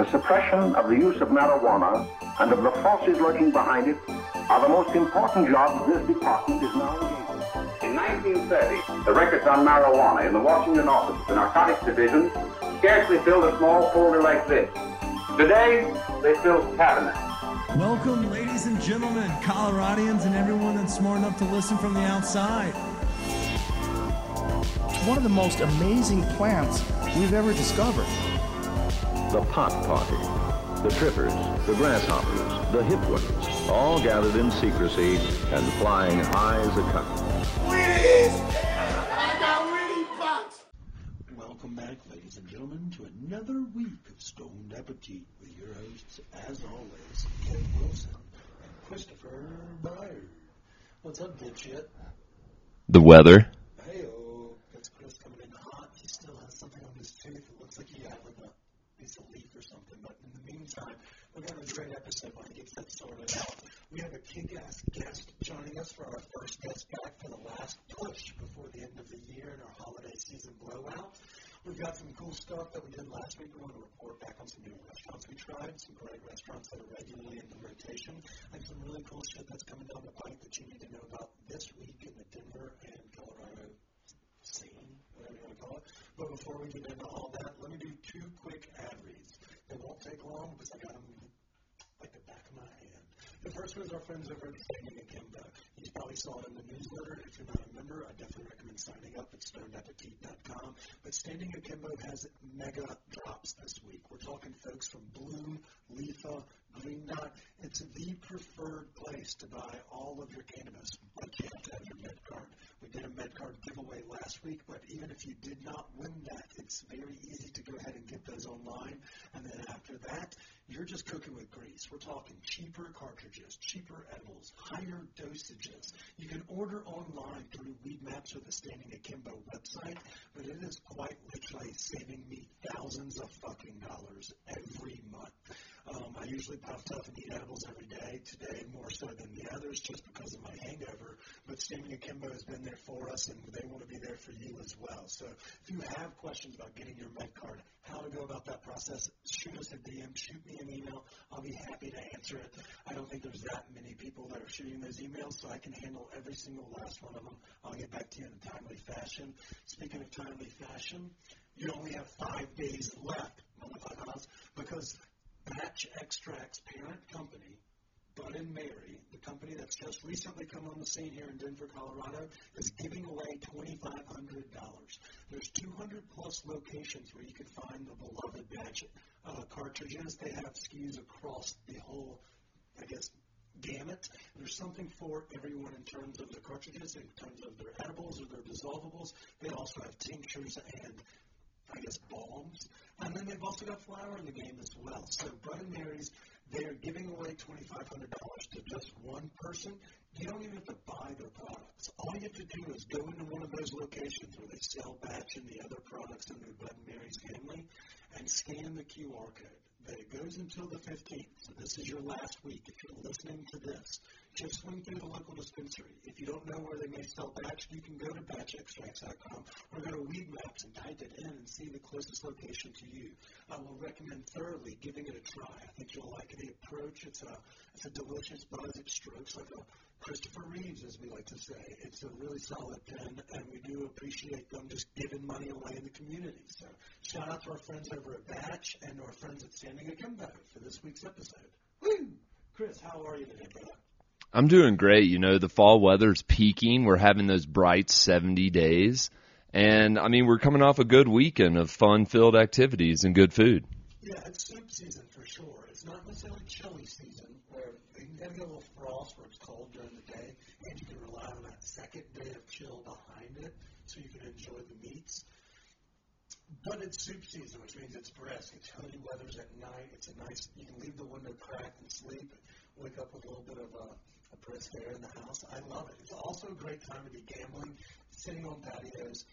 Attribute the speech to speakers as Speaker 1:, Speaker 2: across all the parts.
Speaker 1: The suppression of the use of marijuana and of the forces lurking behind it are the most important jobs this department is now engaged in. In 1930, the records on marijuana in the Washington office of the Narcotics Division scarcely filled a small folder like this. Today, they fill cabinets.
Speaker 2: Welcome, ladies and gentlemen, Coloradians, and everyone that's smart enough to listen from the outside.
Speaker 3: It's one of the most amazing plants we've ever discovered.
Speaker 4: The pot party, the trippers, the grasshoppers, the hip ones, all gathered in secrecy and flying high as a kite.
Speaker 5: Welcome back, ladies and gentlemen, to another week of Stoned Appetit with your hosts, as always, Ken Wilson and Christopher Byard. What's up, dipshit?
Speaker 6: The weather.
Speaker 5: Hey, oh, that's Chris coming in hot. He still has something on his tooth. It looks like he had like a piece of leaf or something. But in the meantime, we're going to a great episode when he gets that sorted out. We have a kick-ass guest joining us for our first guest back for the last push before the end of the year and our holiday season blowout. We've got some cool stuff that we did last week. We want to report back on some new restaurants we tried, some great restaurants that are regularly in the rotation, and some really cool shit that's coming down the pike that you need to know about this week in the Denver and Colorado scene, whatever you want to call it. But before we get into all that, let me do two quick ad reads. They won't take long because I got them like the back of my hand. Is our friends over at Standing Akimbo. You probably saw it in the newsletter. If you're not a member, I definitely recommend signing up at stonedappetit.com. But Standing Akimbo has mega drops this week. We're talking folks from Bloom, Letha, Green Dot. It's the preferred place to buy all of your cannabis, but you have to have your med card. We did a med card giveaway last week, but even if you did not win that, it's very easy to go ahead and get those online. And then after that, you're just cooking with grease. We're talking cheaper cartridges, cheaper edibles, higher dosages. You can order online through Weed Maps or the Standing Akimbo website, but it is quite literally saving me thousands of fucking dollars every month. Um, I usually puff tough and eat edibles every day. Today, more so than the others, just because of my hangover. But Standing Akimbo has been there for us, and they want to be there for you as well. So if you have questions about getting your med card, how to go about that process, shoot us a DM, shoot me an email. I'll be happy to answer it. I don't think there's that many people that are shooting those emails, so I can handle every single last one of them. I'll get back to you in a timely fashion. Speaking of timely fashion, you only have five days left, motherfuckers, because Batch Extract's parent company, Bud Mary, the company that's just recently come on the scene here in Denver, Colorado, is giving away $2,500. There's 200 plus locations where you can find the beloved Batch uh, cartridges. They have SKUs across the whole, I guess, gamut. There's something for everyone in terms of the cartridges, in terms of their edibles or their dissolvables. They also have tinctures and I guess, balms. Um, and then they've also got flour in the game as well. So and Mary's, they are giving away $2,500 to just one person. You don't even have to buy their products. All you have to do is go into one of those locations where they sell batch and the other products in the Bud and Mary's family and scan the QR code. But it goes until the 15th. So this is your last week. If you're listening to this, just swing through the local dispensary. If you don't know where they may sell batch, you can go to batchextracts.com or go to Weed Maps and type it in and see the closest location to you. I will recommend thoroughly giving it a try. I think you'll like the approach. It's a it's a delicious buzz. It strokes like a Christopher Reeves, as we like to say. It's a really solid pen, and we do appreciate them just giving money away in the community. So shout out to our friends over Trevor Batch and our friends at Standing Akimbo for this week's episode. Woo! Chris, how are you today, brother?
Speaker 6: I'm doing great. You know, the fall weather's peaking. We're having those bright 70 days. And, I mean, we're coming off a good weekend of fun filled activities and good food.
Speaker 5: Yeah, it's soup season for sure. It's not necessarily chilly season, where you can get a little frost where it's cold during the day, and you can rely on that second day of chill behind it so you can enjoy the meats. But it's soup season, which means it's brisk. It's honey weathers at night. It's a nice. You can leave the window cracked and sleep. Wake up with a little bit of uh, a, a brisk air in the house. I love it. It's also a great time to be gambling, sitting on patios,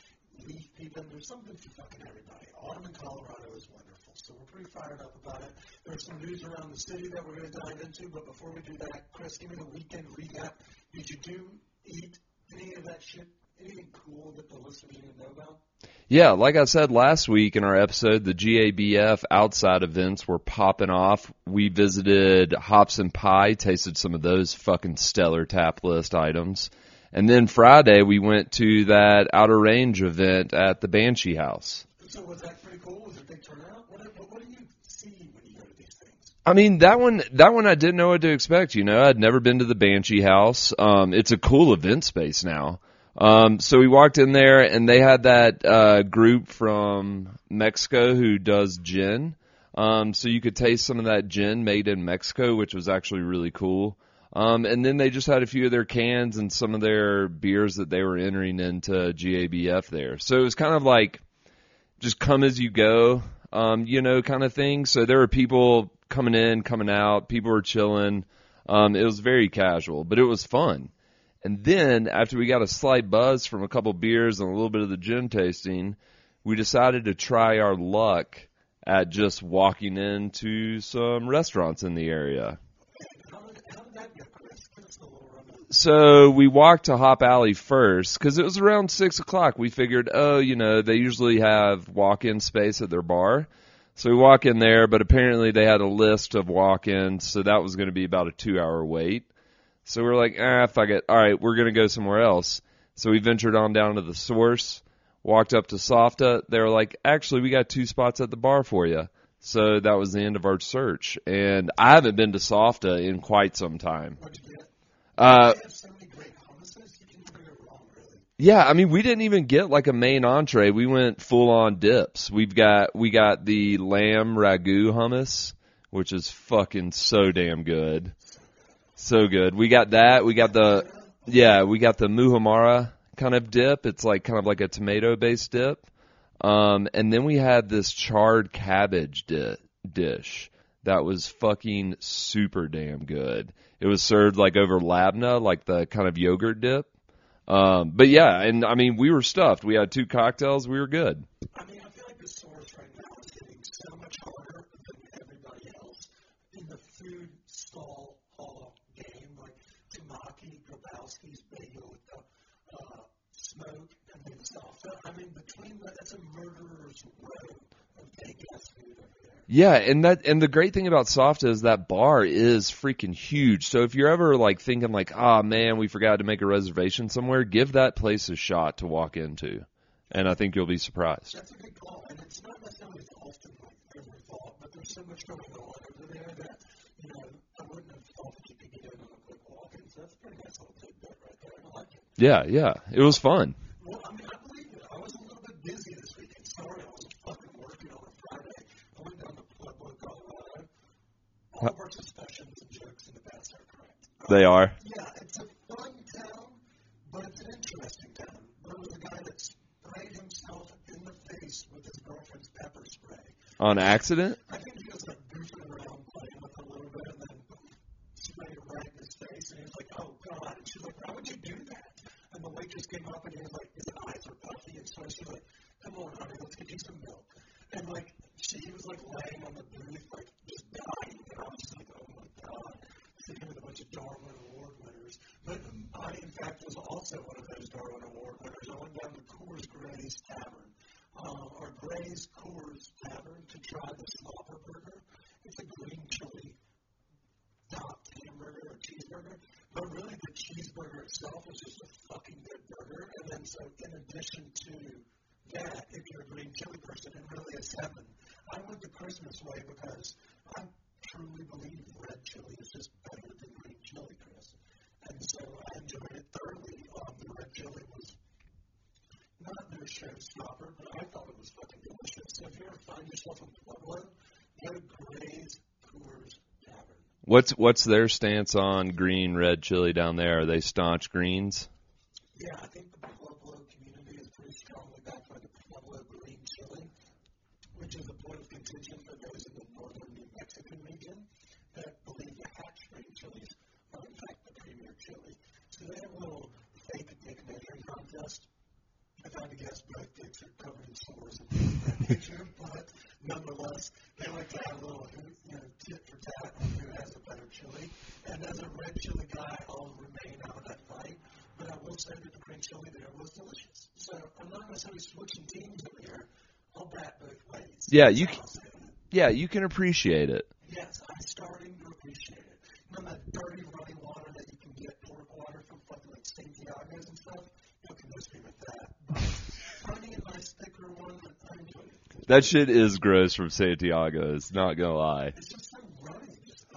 Speaker 5: leaf peeping. There's something for fucking everybody. Autumn in Colorado is wonderful, so we're pretty fired up about it. There's some news around the city that we're going to dive into, but before we do that, Chris, give me the weekend recap. Did you do eat any of that shit? Anything cool that the listeners need to know about?
Speaker 6: Yeah, like I said last week in our episode, the GABF outside events were popping off. We visited Hops and Pie, tasted some of those fucking stellar tap list items. And then Friday we went to that outer range event at the Banshee House.
Speaker 5: So was that pretty cool? Was it a big turnout? What, what, what do you see when you go to these things?
Speaker 6: I mean that one that one I didn't know what to expect, you know. I'd never been to the Banshee House. Um it's a cool event space now. Um so we walked in there and they had that uh group from Mexico who does gin. Um so you could taste some of that gin made in Mexico, which was actually really cool. Um, and then they just had a few of their cans and some of their beers that they were entering into GABF there. So it was kind of like just come as you go, um, you know, kind of thing. So there were people coming in, coming out, people were chilling. Um, it was very casual, but it was fun. And then after we got a slight buzz from a couple beers and a little bit of the gin tasting, we decided to try our luck at just walking into some restaurants in the area. So we walked to Hop Alley first because it was around six o'clock. We figured, oh, you know, they usually have walk-in space at their bar. So we walk in there, but apparently they had a list of walk-ins, so that was going to be about a two-hour wait. So we're like, ah, fuck it. All right, we're going to go somewhere else. So we ventured on down to the source, walked up to Safta. They were like, actually, we got two spots at the bar for you. So that was the end of our search. And I haven't been to Safta in quite some time.
Speaker 5: What'd you get?
Speaker 6: Uh,
Speaker 5: They have so many great hummuses. You can never go wrong, really.
Speaker 6: Yeah, I mean, we didn't even get like a main entree. We went full on dips. We've got we got the lamb ragu hummus, which is fucking so damn good, so good. We got that. We got the yeah, we got the muhammara kind of dip. It's like kind of like a tomato based dip. Um, and then we had this charred cabbage di- dish that was fucking super damn good. It was served like over labna, like the kind of yogurt dip. Um, but yeah, and I mean, we were stuffed. We had two cocktails. We were good.
Speaker 5: I mean, I feel like the source right now is hitting so much harder than everybody else in the food stall hall game, like Tamaki, Grabowski's, Bagel, uh, uh, Smoke, and then Salsa. I mean, between the, that's a murderer's row of Vegas food over there.
Speaker 6: Yeah, and that and the great thing about Safta is that bar is freaking huge. So if you're ever like thinking like, ah man, we forgot to make a reservation somewhere, give that place a shot to walk into, and I think you'll be surprised.
Speaker 5: That's a good call, and it's not necessarily often like every thought, but there's so much going on over there that, you know, I wouldn't have thought that you could get in on a quick walk in, so that's a pretty nice little tidbit right there. I like it.
Speaker 6: Yeah, yeah, it was fun.
Speaker 5: Well, I mean, I believe it. I was a little bit busy this weekend. Sorry, I was fucking working on a Friday. I went down to Pueblo, Colorado. All of our suspicions and jokes in the past are correct.
Speaker 6: They um, are.
Speaker 5: Yeah, it's a fun town, but it's an interesting town. There was a guy that sprayed himself in the face with his girlfriend's pepper spray.
Speaker 6: On accident?
Speaker 5: I think he was like goofing around, playing with her a little bit, and then boom, sprayed it right in his face. And he was like, "Oh God!" And she's like, "Why would you do that?" And the waitress came up, and he was like, his eyes were puffy, and so she's like, "Come on, honey, let's get you some milk." And like, she was like laying on the booth, like just dying. And I was just like, "Oh my God!" Sitting with a bunch of Darwin Award winners. But I, in fact, was also one of those Darwin Award winners. I went down to Coors Gray's Tavern, uh, or Gray's Coors Tavern, to try the Slopper Burger. It's a green chili topped hamburger or cheeseburger. But really, the cheeseburger itself is just a fucking good burger. And then, so in addition to that, if you're a green chili person, and really a seven, I went the Christmas way because I truly believe red chili is just better than green chili, Chris. And so I enjoyed it thoroughly. Um, the red chili was not no showstopper, but I thought it was fucking delicious. So if you ever find yourself in Pueblo, go to Gray's Coors Tavern.
Speaker 6: What's what's their stance on green red chili down there? Are they staunch greens? Yeah, you
Speaker 5: can. Yeah, you can appreciate it.
Speaker 6: Yes, I'm starting to appreciate it. You know that dirty running water that you can get water from fucking like St. And stuff. You can miss me with that. Finding a nice thicker one, I it.
Speaker 5: That shit is gross from Santiago's, not gonna lie.
Speaker 6: It's just so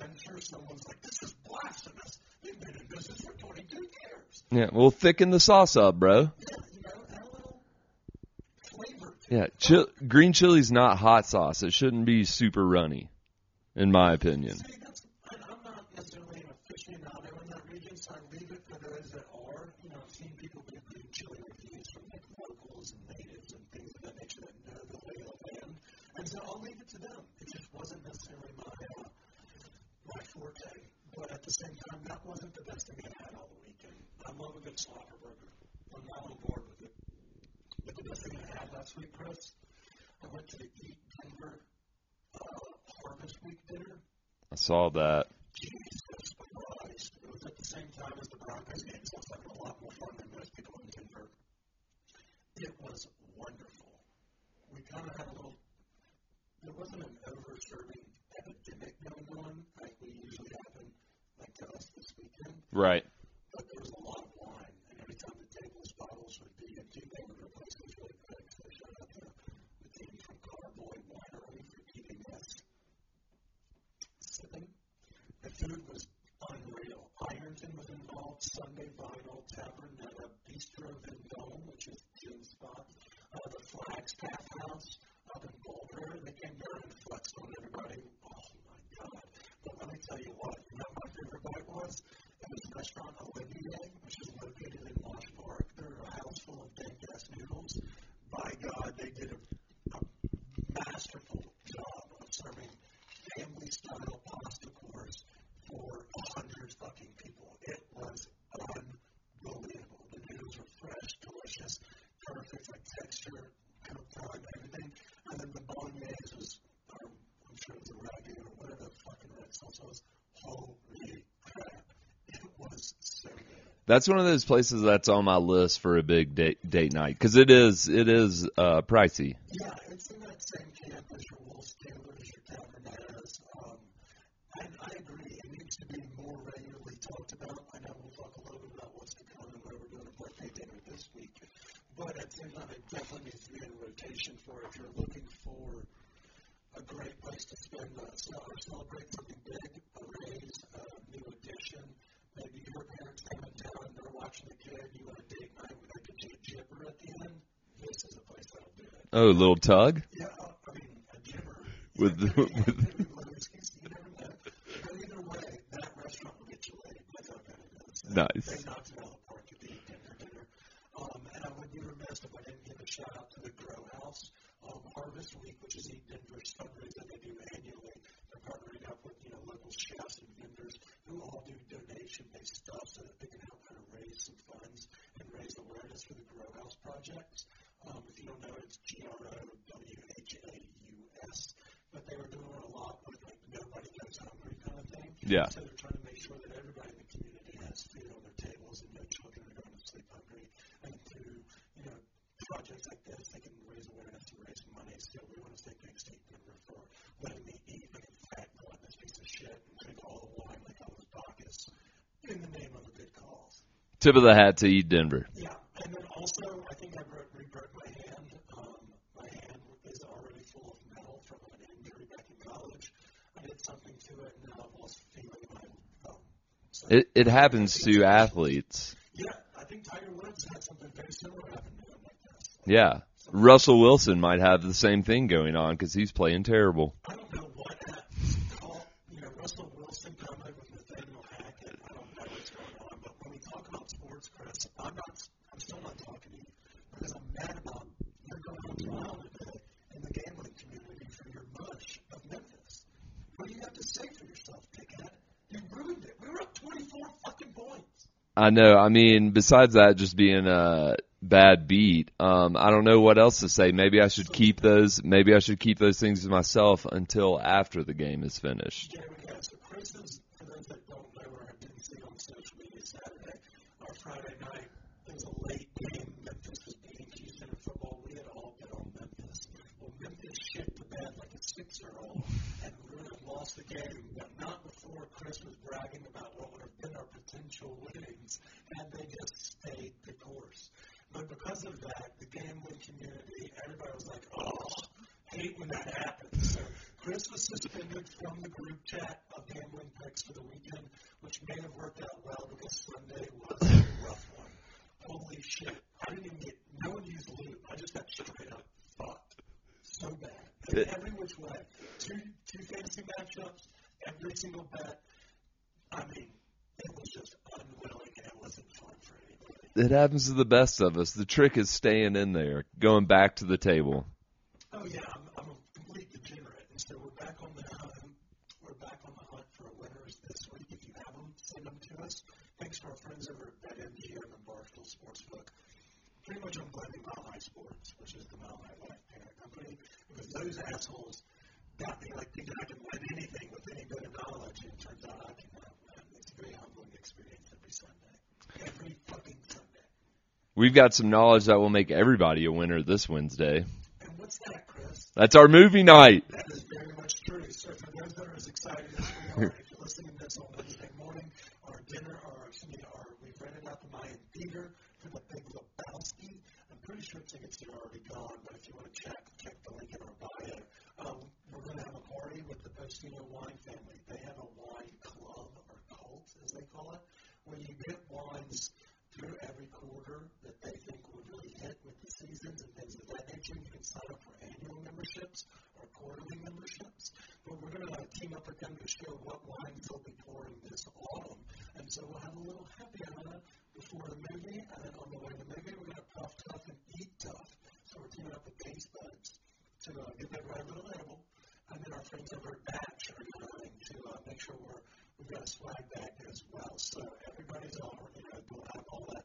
Speaker 6: I'm sure someone's like, this is blasphemous. You've been in business for 22 years.
Speaker 5: Yeah, well, thicken the sauce up, bro. Ch- green chili's not hot sauce. It shouldn't be super runny, in my opinion.
Speaker 6: Holy crap. It was so good.
Speaker 5: That's one of those places that's on my list for a big date, date night because it is it is uh, pricey.
Speaker 6: little
Speaker 5: tug.
Speaker 6: Yeah, I mean, a gibber.
Speaker 5: With, the, with nice. tip of the hat to eat Denver.
Speaker 6: Yeah, and then also I think I my hand. Um, my hand is already full of metal from an injury back in college. I did something to it, and now I'm lost feeling my thumb. So
Speaker 5: it it happens to athletes.
Speaker 6: Yeah, I think Tiger Woods had something very similar happen to him.
Speaker 5: Yeah, Russell Wilson might have the same thing going on because he's playing terrible.
Speaker 6: I know. I mean, besides that, just being a bad beat, um, I don't know what else to say. Maybe I should keep those. Maybe I should keep those things to myself until after the game is finished.
Speaker 5: Yeah, we got so Chris is, for those that don't know or didn't see it on social media Saturday or Friday night, it was a late game. Memphis was beating Houston in football. We had all bet on Memphis. Well, Memphis shit the bed like a six-year-old and really lost the game, but not before Chris was bragging about what would have been our potential winnings had they just stayed the course. But because of that, the gambling community, everybody was like, oh, hate when that happens. So Chris was suspended from the group chat of gambling picks for the weekend, which may have worked out well because Sunday was a rough one. Holy shit. I didn't even get, no one used loot. I just got straight up fucked. So bad. Like, every which way. Two, two fantasy matchups, every single bet. I mean, it was just unwilling and it wasn't fun for anybody.
Speaker 6: It happens to the best of us. The trick is staying in there, going back to the table.
Speaker 5: Oh yeah, I'm, I'm a complete degenerate, and so we're back on the hunt. We're back on the hunt for winners this week. If you have them, send them to us. Thanks to our friends over at BetMGM and Barstool Sportsbook. Pretty much I'm blaming Mile High Sports, which is the Mile High Life parent company, because those assholes got me like thinking I could win anything with any bit of knowledge, and it turns out I cannot win. It's a very humbling experience every Sunday. Every fucking.
Speaker 6: We've got some knowledge that will make everybody a winner this Wednesday.
Speaker 5: And what's that, Chris?
Speaker 6: That's our movie night.
Speaker 5: That is very much true. So for those that are as excited as we are, if you're listening to this on Wednesday morning, our dinner, or excuse me, our, we've rented out the Mayan Theater for the Big Lebowski. I'm pretty sure tickets are already gone, but if you want to check, check the link in our bio. Um, we're going to have a party with the Postino wine family. They have a wine club or cult, as they call it, where you get wines through every quarter that they think would really hit with the seasons and things of that nature. You can sign up for annual memberships or quarterly memberships. But we're going to uh, team up with them to show what wines they'll be pouring this autumn. And so we'll have a little happy hour before the movie. And then on the way to the movie, we're going to puff tough and eat tough. So we're teaming up with Base Buds to uh, get that right little label. And then our friends over at Batch are going to uh, make sure we're, we've got a swag bag as well. So everybody's on, you know, we'll have all that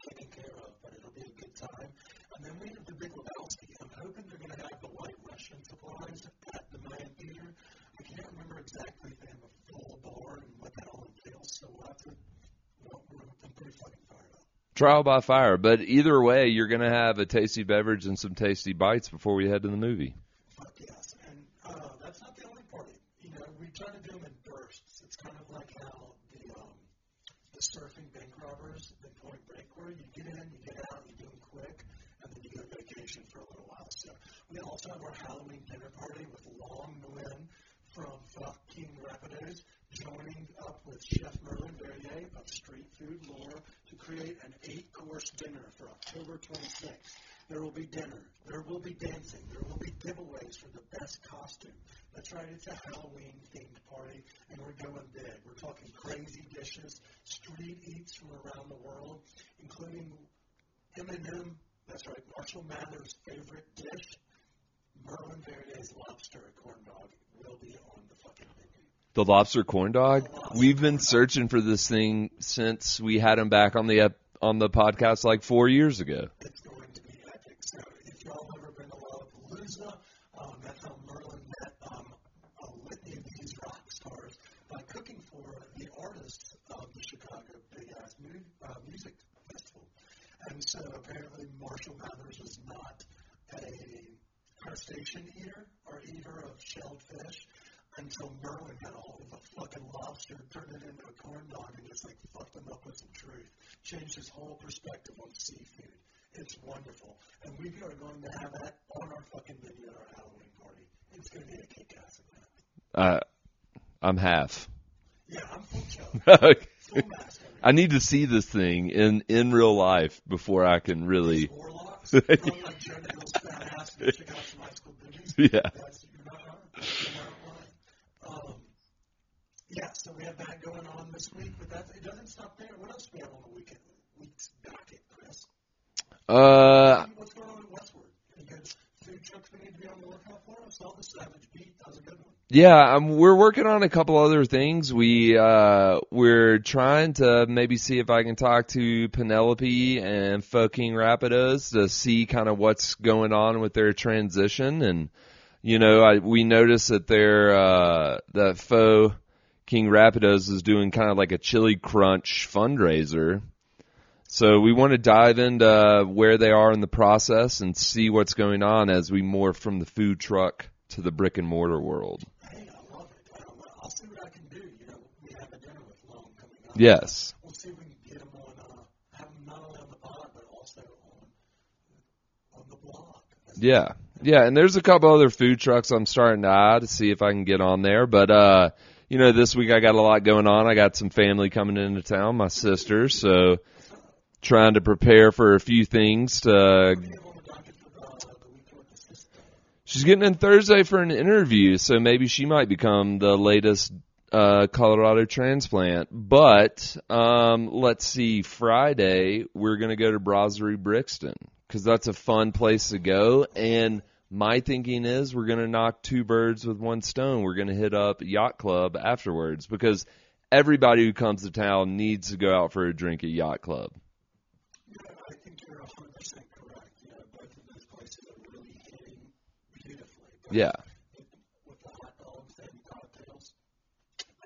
Speaker 5: taken care of, but it'll be a good time. And then we have the Big Lebowski. I'm hoping they're going to have the White Russian supplies at the Mayan Theater. I can't remember exactly if they have a full bar and what that all entails, so we'll have to, well, I'm pretty fucking fired up.
Speaker 6: Trial by fire. But either way, you're going to have a tasty beverage and some tasty bites before we head to the movie.
Speaker 5: Fuck yes. And uh, that's not the only party. You know, we try to do them in bursts. It's kind of like how the um, the surfing bank robbers in Point Break were. You get in, you get out, you do them quick, and then you go vacation for a little while. So we also have our Halloween dinner party with Long Nguyen from fucking Rapidos joining up with Chef Merlin Verrier of Street Food Lore to create an eight-course dinner for October 26th. There will be dinner. There will be dancing. There will be giveaways for the best costume. That's right. It's a Halloween themed party, and we're going big. We're talking crazy dishes, street eats from around the world, including Eminem. That's Marshall Mathers' favorite dish, Merlin Verrier's lobster corn dog, will be on the fucking menu.
Speaker 6: The lobster corn dog. We've been searching for this thing since we had him back on the ep- on the podcast like four years ago.
Speaker 5: It's going to be epic. So if y'all have ever been to Lollapalooza, um, that's how Merlin met um, a litany of these rock stars by cooking for the artists of the Chicago Big Ass mu- uh, Music. And so apparently Marshall Mathers was not a crustacean eater or eater of shelled fish until Merlin got a hold of a fucking lobster, turned it into a corn dog, and just like fucked him up with some truth. Changed his whole perspective on seafood. It's wonderful. And we are going to have that on our fucking menu at our Halloween party. It's going to be a kick ass event.
Speaker 6: Uh, I'm half.
Speaker 5: Yeah, I'm full choke.
Speaker 6: I
Speaker 5: Full mask. everything.
Speaker 6: need to see this thing in in real life before I can really.
Speaker 5: Warlocks. Run like Joe Nichols' fat ass and check out some high school boobies.
Speaker 6: Yeah.
Speaker 5: That's, you're not wrong. You're not wrong. Um, yeah, so we have that going on this week, but that it doesn't stop there. What else do we have on the weekend? Week's back, docket, Chris.
Speaker 6: Uh,
Speaker 5: What's going on
Speaker 6: Yeah, um, we're working on a couple other things. We uh, we're trying to maybe see if I can talk to Penelope and Faux King Rapidos to see kind of what's going on with their transition. And you know, I we noticed that their uh, that Faux King Rapidos is doing kind of like a chili crunch fundraiser. So we want to dive into where they are in the process and see what's going on as we morph from the food truck to the brick and mortar world. Yes.
Speaker 5: We'll see if we can get on, uh, have not only on the pod, but also on, on the.
Speaker 6: Yeah. Yeah, and there's a couple other food trucks I'm starting to eye to see if I can get on there. But uh, you know, this week I got a lot going on. I got some family coming into town, my sister, so trying to prepare for a few things to uh, She's getting in Thursday for an interview, so maybe she might become the latest uh, Colorado transplant. But um, let's see, Friday we're gonna go to Brasserie Brixton because that's a fun place to go. And my thinking is we're gonna knock two birds with one stone. We're gonna hit up Yacht Club afterwards because everybody who comes to town needs to go out for a drink at Yacht Club.
Speaker 5: Yeah, I think you're 100% correct. You know, both of those places are really hitting beautifully. But
Speaker 6: Yeah.
Speaker 5: With the hot dogs and cocktails,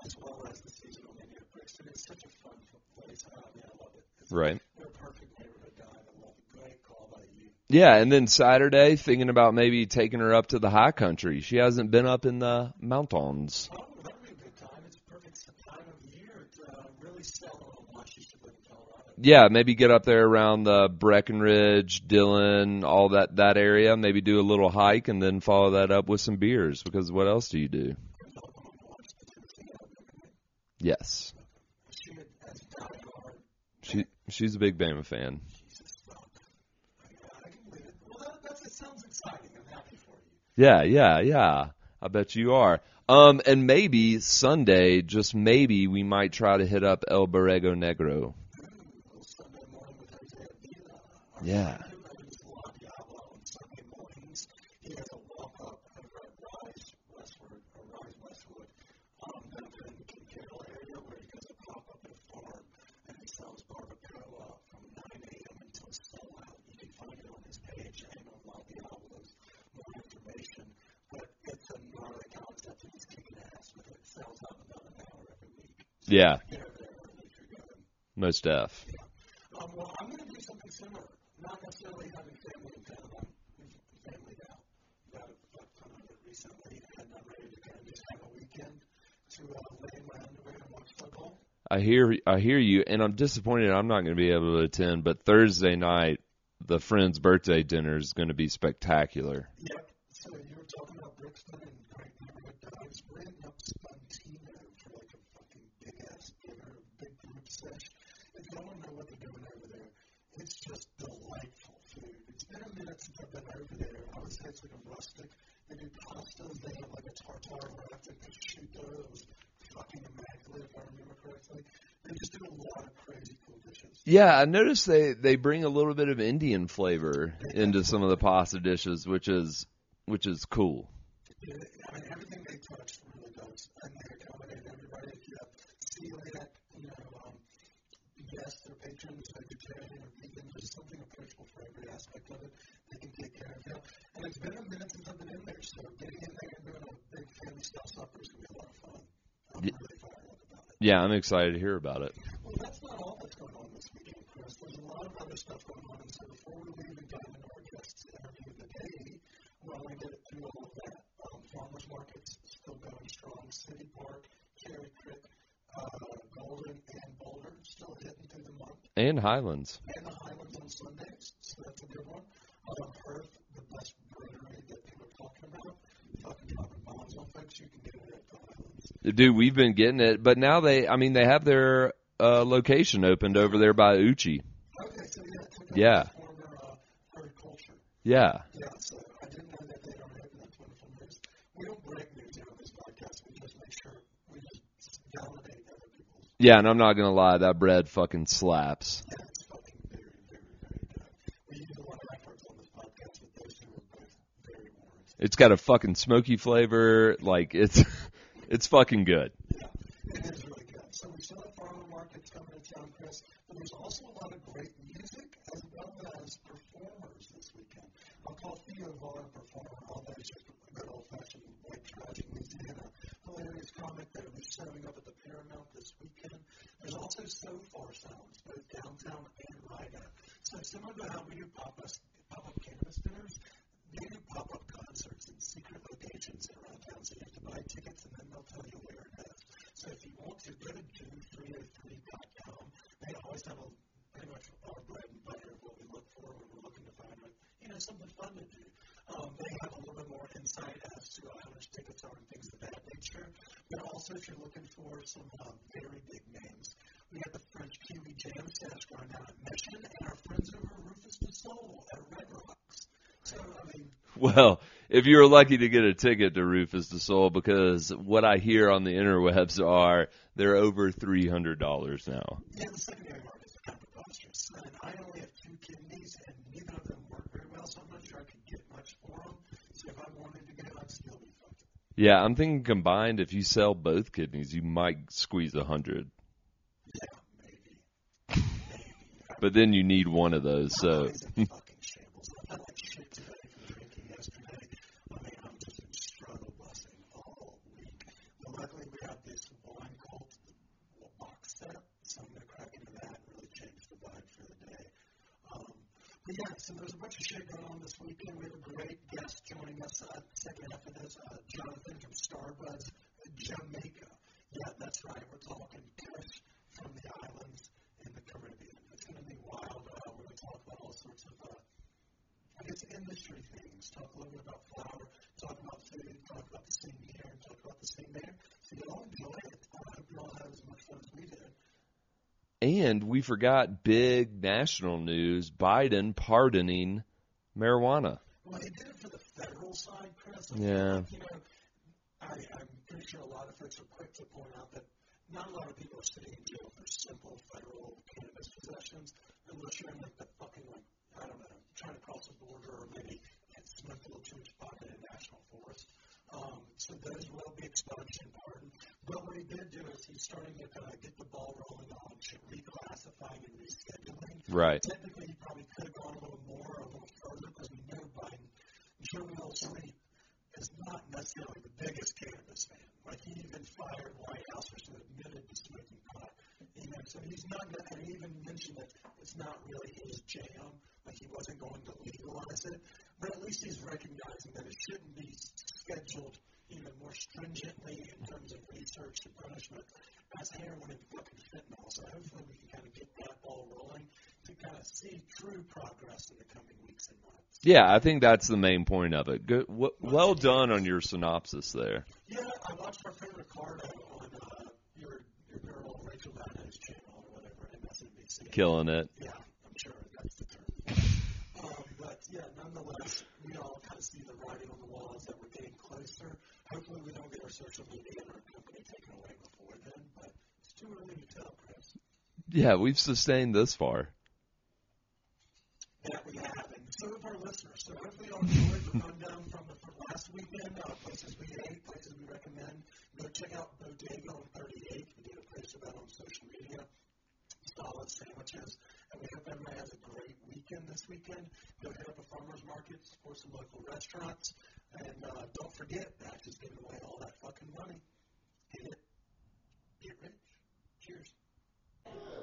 Speaker 5: as well as the seasonal menu at Brixton, it's such a fun place. I mean, I love it. It's
Speaker 6: Right.
Speaker 5: They're perfect neighborhood. I love it. Great call by you.
Speaker 6: Yeah, and then Saturday, thinking about maybe taking her up to the high country. She hasn't been up in the mountains.
Speaker 5: Oh, that'd be a good time. It's a perfect time of year to uh, really sell on why she should live in Colorado.
Speaker 6: Yeah, maybe get up there around the Breckenridge, Dillon, all that that area. Maybe do a little hike and then follow that up with some beers. Because what else do you do? Yes,
Speaker 5: She
Speaker 6: she's a big Bama fan.
Speaker 5: Yeah,
Speaker 6: yeah, yeah. I bet you are. Um, and maybe Sunday, just maybe, we might try to hit up El Borrego Negro.
Speaker 5: Sunday morning with Jose Avila.
Speaker 6: Yeah.
Speaker 5: I know his La Diablo on Sunday mornings. He has a walk up over at Rise Westwood, or Rise Westwood, um, down there in the Kincaid area where he goes to pop up at a farm and he sells barbacoa from 9 a.m. until sunlight. You can find it on his page and on La Diablo's more information. But it's a gnarly concept and he's kicking ass with it. It sells out in about an hour every week.
Speaker 6: Yeah,
Speaker 5: Get over there early if you're going.
Speaker 6: most def.
Speaker 5: Um, well, I'm going to do something similar. Not necessarily having family in town. I'm family now. Got a out of it recently, and I'm ready to kind of just have a weekend to uh, lay in my underwear and watch football.
Speaker 6: I hear I hear you, and I'm disappointed I'm not going to be able to attend. But Thursday night, the friend's birthday dinner is going to be spectacular.
Speaker 5: Yep. So you were talking about Brixton and great neighborhood dives. We're up Spuntino for like a fucking big ass dinner, big group sesh. If y'all don't know what they're doing over there, it's just delightful food. It's been a minute since I've been over there. I would say it's like a rustic. They do pastas. They have like a tartare wrapped in prosciutto. It was fucking immaculate, if I remember correctly. They just do a lot of crazy cool dishes.
Speaker 6: Yeah, I noticed they they bring a little bit of Indian flavor into some of the pasta dishes, which is which is cool.
Speaker 5: Yeah, I mean, everything they touch really does, and they accommodate everybody. If you have celiac, you know, guests or patrons, vegetarian or vegan, there's something approachable for every aspect of it. They can take care of you. And it's been a minute since I've been in there, so getting in there and doing a big family style supper is going to be a lot of fun. I'm
Speaker 6: Ye-
Speaker 5: really fired up about it.
Speaker 6: Yeah, I'm excited to hear about it.
Speaker 5: Well, that's not all that's going on this weekend, Chris. There's a lot of other stuff going on. And so before we leave and dive into our guest's interview of the day, well, I want to get through all of that. Um, farmers markets still going strong. City Park, Cherry Creek, uh, Golden, and Boulder still hitting through the month.
Speaker 6: And Highlands.
Speaker 5: And the Highlands on Sundays, so that's a good one. Um, Perth, the best brewery that people are talking about. Fucking dropping bombs on folks. You can get it at the Highlands.
Speaker 6: Dude, we've been getting it, but now they I mean they have their uh location opened over there by Uchi.
Speaker 5: Okay, so yeah,
Speaker 6: Yeah.
Speaker 5: former uh.
Speaker 6: Yeah.
Speaker 5: Yeah, so I didn't know that they'd already opened. That's wonderful news. We don't break news on this podcast. We just make sure we just validate.
Speaker 6: Yeah, and I'm not gonna lie, that bread fucking slaps.
Speaker 5: It's
Speaker 6: got a fucking smoky flavor. Like it's it's fucking good.
Speaker 5: Yeah, it is really good. So we still have farmer markets coming to town, Chris, but there's also a lot of great music as well as performers this weekend. I'll call Theo Von a performer, although he's just a good old fashioned white trash Louisiana hilarious comic showing up at the Paramount this weekend. There's also Sofar Sounds, both downtown and Riga. So similar to how we do pop-up pop cannabis dinners, they do pop-up concerts in secret locations around town. So you have to buy tickets and then they'll tell you where it is. So if you want to, go to do303.com. They always have a pretty much our bread and butter of what we look for when we're looking to find, like, you know, something fun to do. Um, they have a little bit more insight as to how much tickets are and things of that But also, if you're looking for some um, very big names, we have the French Kiwi Jam Stash going down at Mission, and our friends over Rufus Du at Red Rocks. So, I mean,
Speaker 6: Well, if you were lucky to get a ticket to Rufus Du Sol, because what I hear on the interwebs are they're over three hundred dollars now.
Speaker 5: yeah, the secondary markets kind of preposterous. And I only have two kidneys, and neither of them work very well, so I'm not sure I could get much for them. So if I wanted to go, I'd still be fucked.
Speaker 6: Yeah, I'm thinking combined, if you sell both kidneys, you might squeeze a hundred.
Speaker 5: Yeah, maybe.
Speaker 6: But then you need one of those. So
Speaker 5: It's a fucking shambles. I felt like shit today from drinking yesterday. I mean, I'm just in struggle busing all week. But luckily, we have this wine called the box set, so I'm going to crack into that and really change the vibe for the day. Um, but yeah, so there's a bunch of shit going on this weekend. We have a great guest joining us uh, second half of this, uh, Jonathan from Starbuzz Jamaica. Yeah, that's right. We're talking Kush from the islands in the Caribbean. It's going to be wild. Uh, we're going to talk about all sorts of, uh, I guess, industry things. Talk a little bit about flour, talk about food, talk about the scene here, and talk about the scene there. So you all enjoy it. I hope you all have as much fun as we did.
Speaker 6: And we forgot big national news: Biden pardoning marijuana.
Speaker 5: Well, he did it for the federal side, Chris. I feel
Speaker 6: Yeah.
Speaker 5: you know, I, I'm pretty sure a lot of folks are quick to point out that not a lot of people are sitting in jail for simple federal cannabis possessions unless you're in like the fucking like I don't know, trying to cross the border or maybe smoked a little too much pot in a national forest. Um, so those will be expunged and pardoned. But what he did do is he's starting to kind of get the ball rolling on reclassifying and rescheduling.
Speaker 6: Right.
Speaker 5: Technically, he probably could have gone a little more, a little further, because we know Biden, Joe Wilson is not necessarily the biggest cannabis fan. Like he even fired White Housers who admitted to smoking pot. Know, so he's not going to even mention that it's not really his jam. Like he wasn't going to legalize it, but at least he's recognizing that it shouldn't be scheduled even more stringently in terms of research and punishment as heroin and fucking fentanyl. So hopefully we can kind of get that ball rolling to kind of see true progress in the coming weeks and months.
Speaker 6: Yeah, I think that's the main point of it. Good, w- well done on your synopsis there.
Speaker 5: Yeah, I watched our friend Ricardo on uh, your your girl Rachel Maddow's channel or whatever, MSNBC.
Speaker 6: Killing it.
Speaker 5: Yeah, I'm sure that's the term. Um, but yeah, nonetheless, we all kind of see the writing on the wall is that we're getting closer. Hopefully, we don't get our social media and our company taken away before then, but it's too early to tell, Chris.
Speaker 6: Yeah, we've sustained this far.
Speaker 5: that we have, and so have our listeners. So hopefully you all enjoyed the rundown from the from last weekend, uh, places we ate, places we recommend. Go check out Bodega on 38th. We did a post about on social media. Solid sandwiches. We hope everybody has a great weekend this weekend. Go hit up a farmer's market, support some local restaurants, and uh, don't forget, Dax is giving away all that fucking money. Get it. Get rich. Cheers.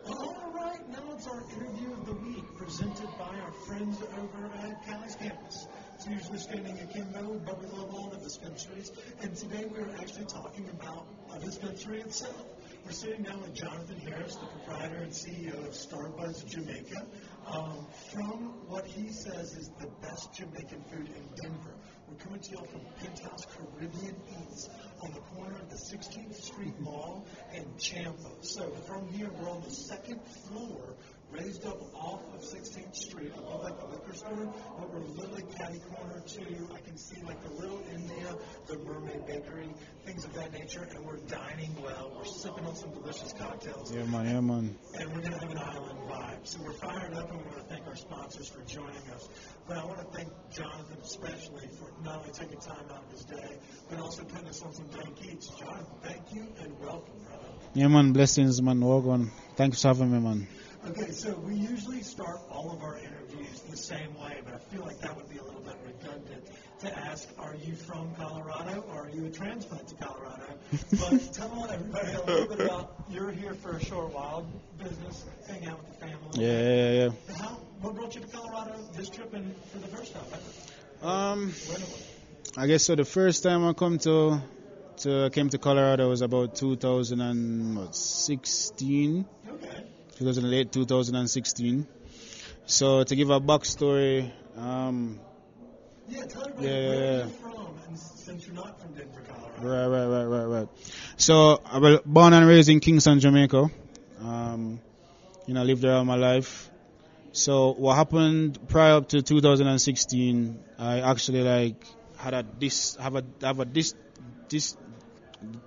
Speaker 5: All right, now it's our interview of the week presented by our friends over at Cali's campus. It's usually standing akimbo, but we love all the dispensaries. And today we're actually talking about a dispensary itself. We're sitting down with Jonathan Harris, the proprietor and CEO of Starbuzz Jamaica, um, from what he says is the best Jamaican food in Denver. We're coming to you all from Penthouse Caribbean Eats on the corner of the 16th Street Mall and Champa. So from here, we're on the second floor, raised up off of 16th Street, above like the liquor store, but we're literally catty corner too. I can see like the Little India, the Mermaid Bakery, things of that nature, and we're dining well. We're sipping on some delicious cocktails
Speaker 3: Yeah, man, yeah, man.
Speaker 5: and we're going to have an island vibe. So we're fired up and we want to thank our sponsors for joining us. But I want to thank Jonathan especially for not only taking time out of his day, but also putting us on some dank eats. Jonathan, thank you and welcome, brother.
Speaker 7: Yeah, man. Blessings, man. Welcome. Thanks for having me, man.
Speaker 5: Okay, so we usually start all of our interviews the same way, but I feel like that would be a little bit redundant to ask, are you from Colorado or are you a transplant to Colorado? but tell everybody a little bit about you're here for a short while, business, hang out with the family.
Speaker 7: Yeah, yeah,
Speaker 5: yeah. How, what brought you to Colorado this trip and for the first time ever?
Speaker 7: Um, I guess so. The first time I come to to came to Colorado was about 2016.
Speaker 5: Okay.
Speaker 7: 2008, 2016. So to give a backstory, um,
Speaker 5: yeah, tell everybody yeah, where yeah, you're from, and since you're not from Denver, Colorado.
Speaker 7: Right, right, right, right, right. So I was born and raised in Kingston, Jamaica. Um, you know, lived there all my life. So what happened prior up to 2016, I actually like had a dis have a have a dis dis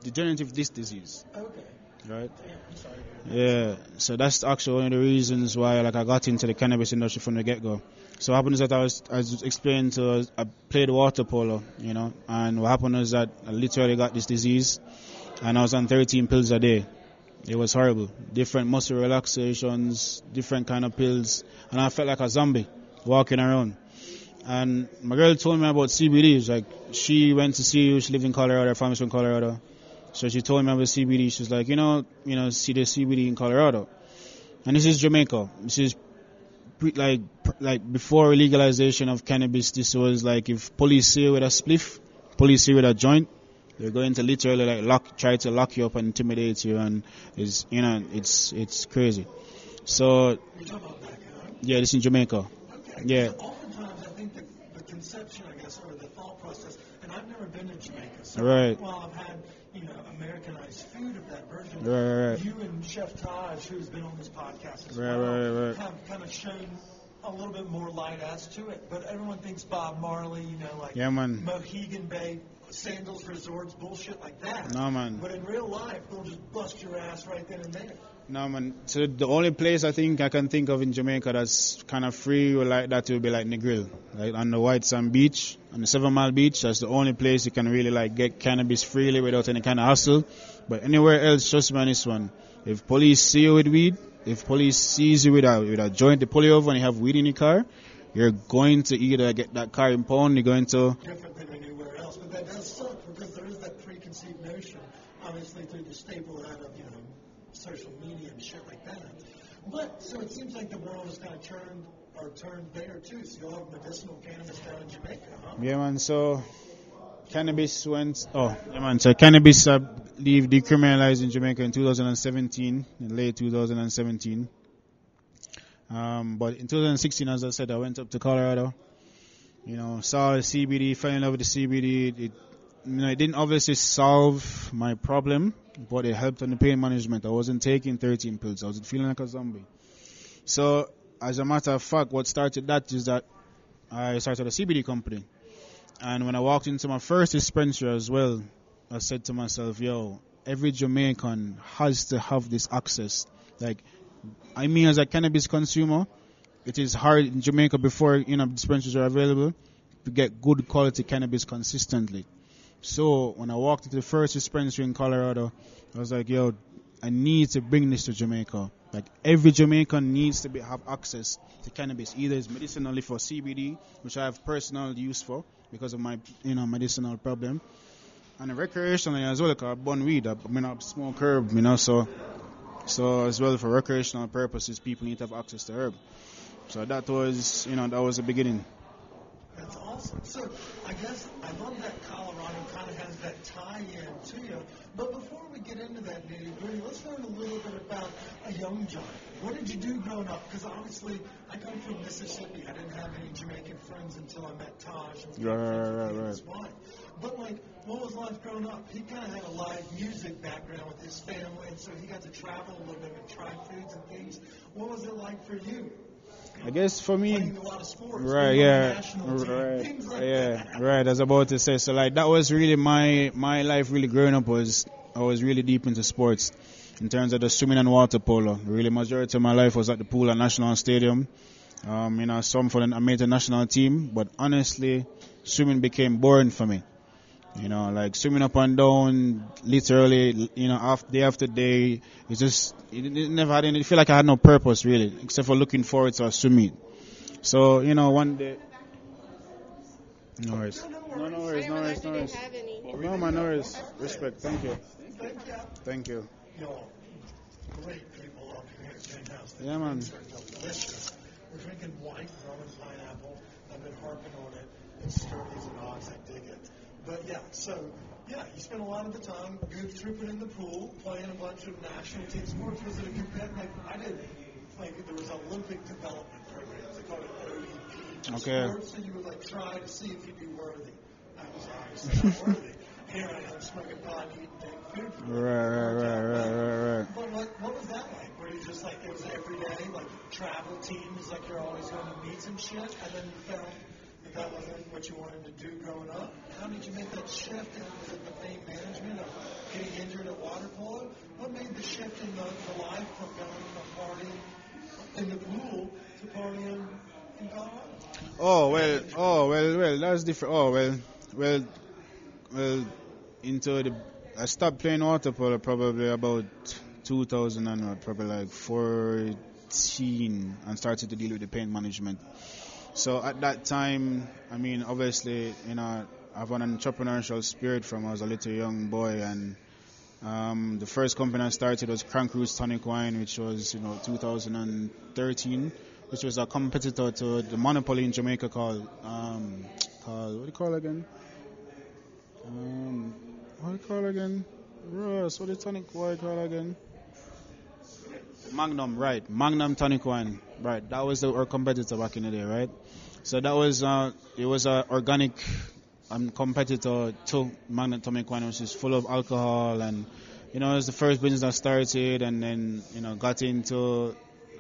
Speaker 7: degenerative disc disease.
Speaker 5: Okay.
Speaker 7: Right. Yeah. So that's actually one of the reasons why like I got into the cannabis industry from the get go. So what happened is that I was, I was explaining to, I played water polo, you know, and what happened is that I literally got this disease and I was on 13 pills a day. It was horrible. Different muscle relaxations, different kind of pills, and I felt like a zombie walking around. And my girl told me about CBD. like, she went to see you, she lived in Colorado, her family's from Colorado. So she told me about CBD. She's like, you know, you know, see the CBD in Colorado. And this is Jamaica. This is pre- like like before legalization of cannabis, this was like if police see you with a spliff, police see you with a joint, they're going to literally like lock, try to lock you up and intimidate you, and it's you know it's it's crazy. So yeah, this in Jamaica.
Speaker 5: Okay.
Speaker 7: Yeah.
Speaker 5: Oftentimes, I think the, the conception, I guess, or the thought process, and I've never been to Jamaica, so
Speaker 7: right.
Speaker 5: while I've had Americanized food of that version,
Speaker 7: right, right.
Speaker 5: you and Chef Taj, who's been on this podcast as
Speaker 7: right,
Speaker 5: well, have kind of shown a little bit more light as to it. But everyone thinks Bob Marley, you know, like
Speaker 7: yeah, man.
Speaker 5: Montego Bay sandals resorts, bullshit like that.
Speaker 7: No, man.
Speaker 5: But in real life, they'll just bust your ass right then and there.
Speaker 7: No, man. So the only place I think I can think of in Jamaica that's kind of free or like that would be like Negril, like on the White Sand Beach, on the Seven Mile Beach. That's the only place you can really like get cannabis freely without any kind of hassle. But anywhere else, trust me on this one. If police see you with weed, if police sees you with a, with a joint, they pull you over and you have weed in your car, you're going to either get that car impounded, you're going to...
Speaker 5: Different than anywhere else, but that does suck because there is that preconceived notion, obviously through the staple out of, you know, social media and shit like that. But, so it seems like the world has kind of turned, or turned there too, so you'll have medicinal cannabis down in Jamaica, huh?
Speaker 7: Yeah, man, so cannabis went. Oh, yeah, man. So cannabis, believe, decriminalized in Jamaica in 2017, in late 2017. Um, but in 2016, as I said, I went up to Colorado. You know, saw the CBD, fell in love with the CBD. It, you know, it didn't obviously solve my problem, but it helped on the pain management. I wasn't taking 13 pills. I was feeling like a zombie. So, as a matter of fact, what started that is that I started a CBD company. And when I walked into my first dispensary as well, I said to myself, yo, every Jamaican has to have this access. Like, I mean, as a cannabis consumer, it is hard in Jamaica before, you know, dispensaries are available to get good quality cannabis consistently. So when I walked into the first dispensary in Colorado, I was like, yo, I need to bring this to Jamaica. Like every Jamaican needs to be, have access to cannabis. Either it's medicinally for CBD, which I have personal use for, because of my you know medicinal problem, and recreationally as well. Like I burn weed, I mean I smoke herb, you know. So so as well for recreational purposes, people need to have access to herb. So that was you know that was the beginning.
Speaker 5: That's awesome. So I guess I love that Colorado kind of has that tie-in to you. But before we get into that nitty gritty, let's learn a little bit about a young John. What did you do growing up? Because honestly, I come from Mississippi. I didn't have any Jamaican friends until I met Taj and
Speaker 7: right, right, right,
Speaker 5: his wife. But like, what was life growing up? He kind of had a live music background with his family, and so he got to travel a little bit and try foods and things. What was it like for you?
Speaker 7: I guess for me,
Speaker 5: sports,
Speaker 7: right, yeah, right,
Speaker 5: like
Speaker 7: yeah,
Speaker 5: that.
Speaker 7: right. I was about to say, so like that was really my my life. Really growing up was I was really deep into sports in terms of the swimming and water polo. Really, majority of my life was at the pool at National Stadium, Um, you know, some for the made the national team, but honestly, swimming became boring for me. You know, like swimming up and down, literally, you know, after day after day. It's just, it, it never had any, I feel like I had no purpose really, except for looking forward to a swimming. So, you know, one day, no worries. No, no worries, no worries, no worries. No, man, no worries. Respect, thank you. Thank you.
Speaker 5: Great people up here at King House.
Speaker 7: Yeah, man.
Speaker 5: Delicious. We're drinking white rum and pineapple. I've been harping on it. It's sturdy as an ox. I dig it. But yeah, so yeah, you spent a lot of the time goof trooping in the pool, playing a bunch of national team sports. Was it a competitive? Like I did, like there was an Olympic development programs. They called it ODP
Speaker 7: Okay.
Speaker 5: sports, so you would like try to see if you'd be worthy. I was obviously not worthy. Here I am smoking pot, eating big food. for
Speaker 7: Right, right, right, right, right, right.
Speaker 5: But what, what was that like? Were you just like it was every day, like travel teams, like you're always going to meet some shit, and then you found that wasn't what you wanted to do growing up? How did you make that shift? Was the pain management of getting injured at water polo? What made the shift in the, the life from going from partying in the pool to partying in Colorado?
Speaker 7: Oh well, oh well, well. That's different. Oh well, well, well. Into the, I stopped playing water polo probably about 2000 and what, probably like 14, and started to deal with the pain management. So at that time, I mean, obviously, you know, I have an entrepreneurial spirit from I was a little young boy, and um, the first company I started was Crank Roots Tonic Wine, which was you know 2013, which was a competitor to the monopoly in Jamaica called um, called what do you call again? Um, what do you call again? Ross, tonic wine called again? Magnum, right? Magnum tonic wine, right? That was the, our competitor back in the day, right? So that was uh, it was an organic um, competitor to Magnum tonic wine, which is full of alcohol, and you know it was the first business I started, and then you know got into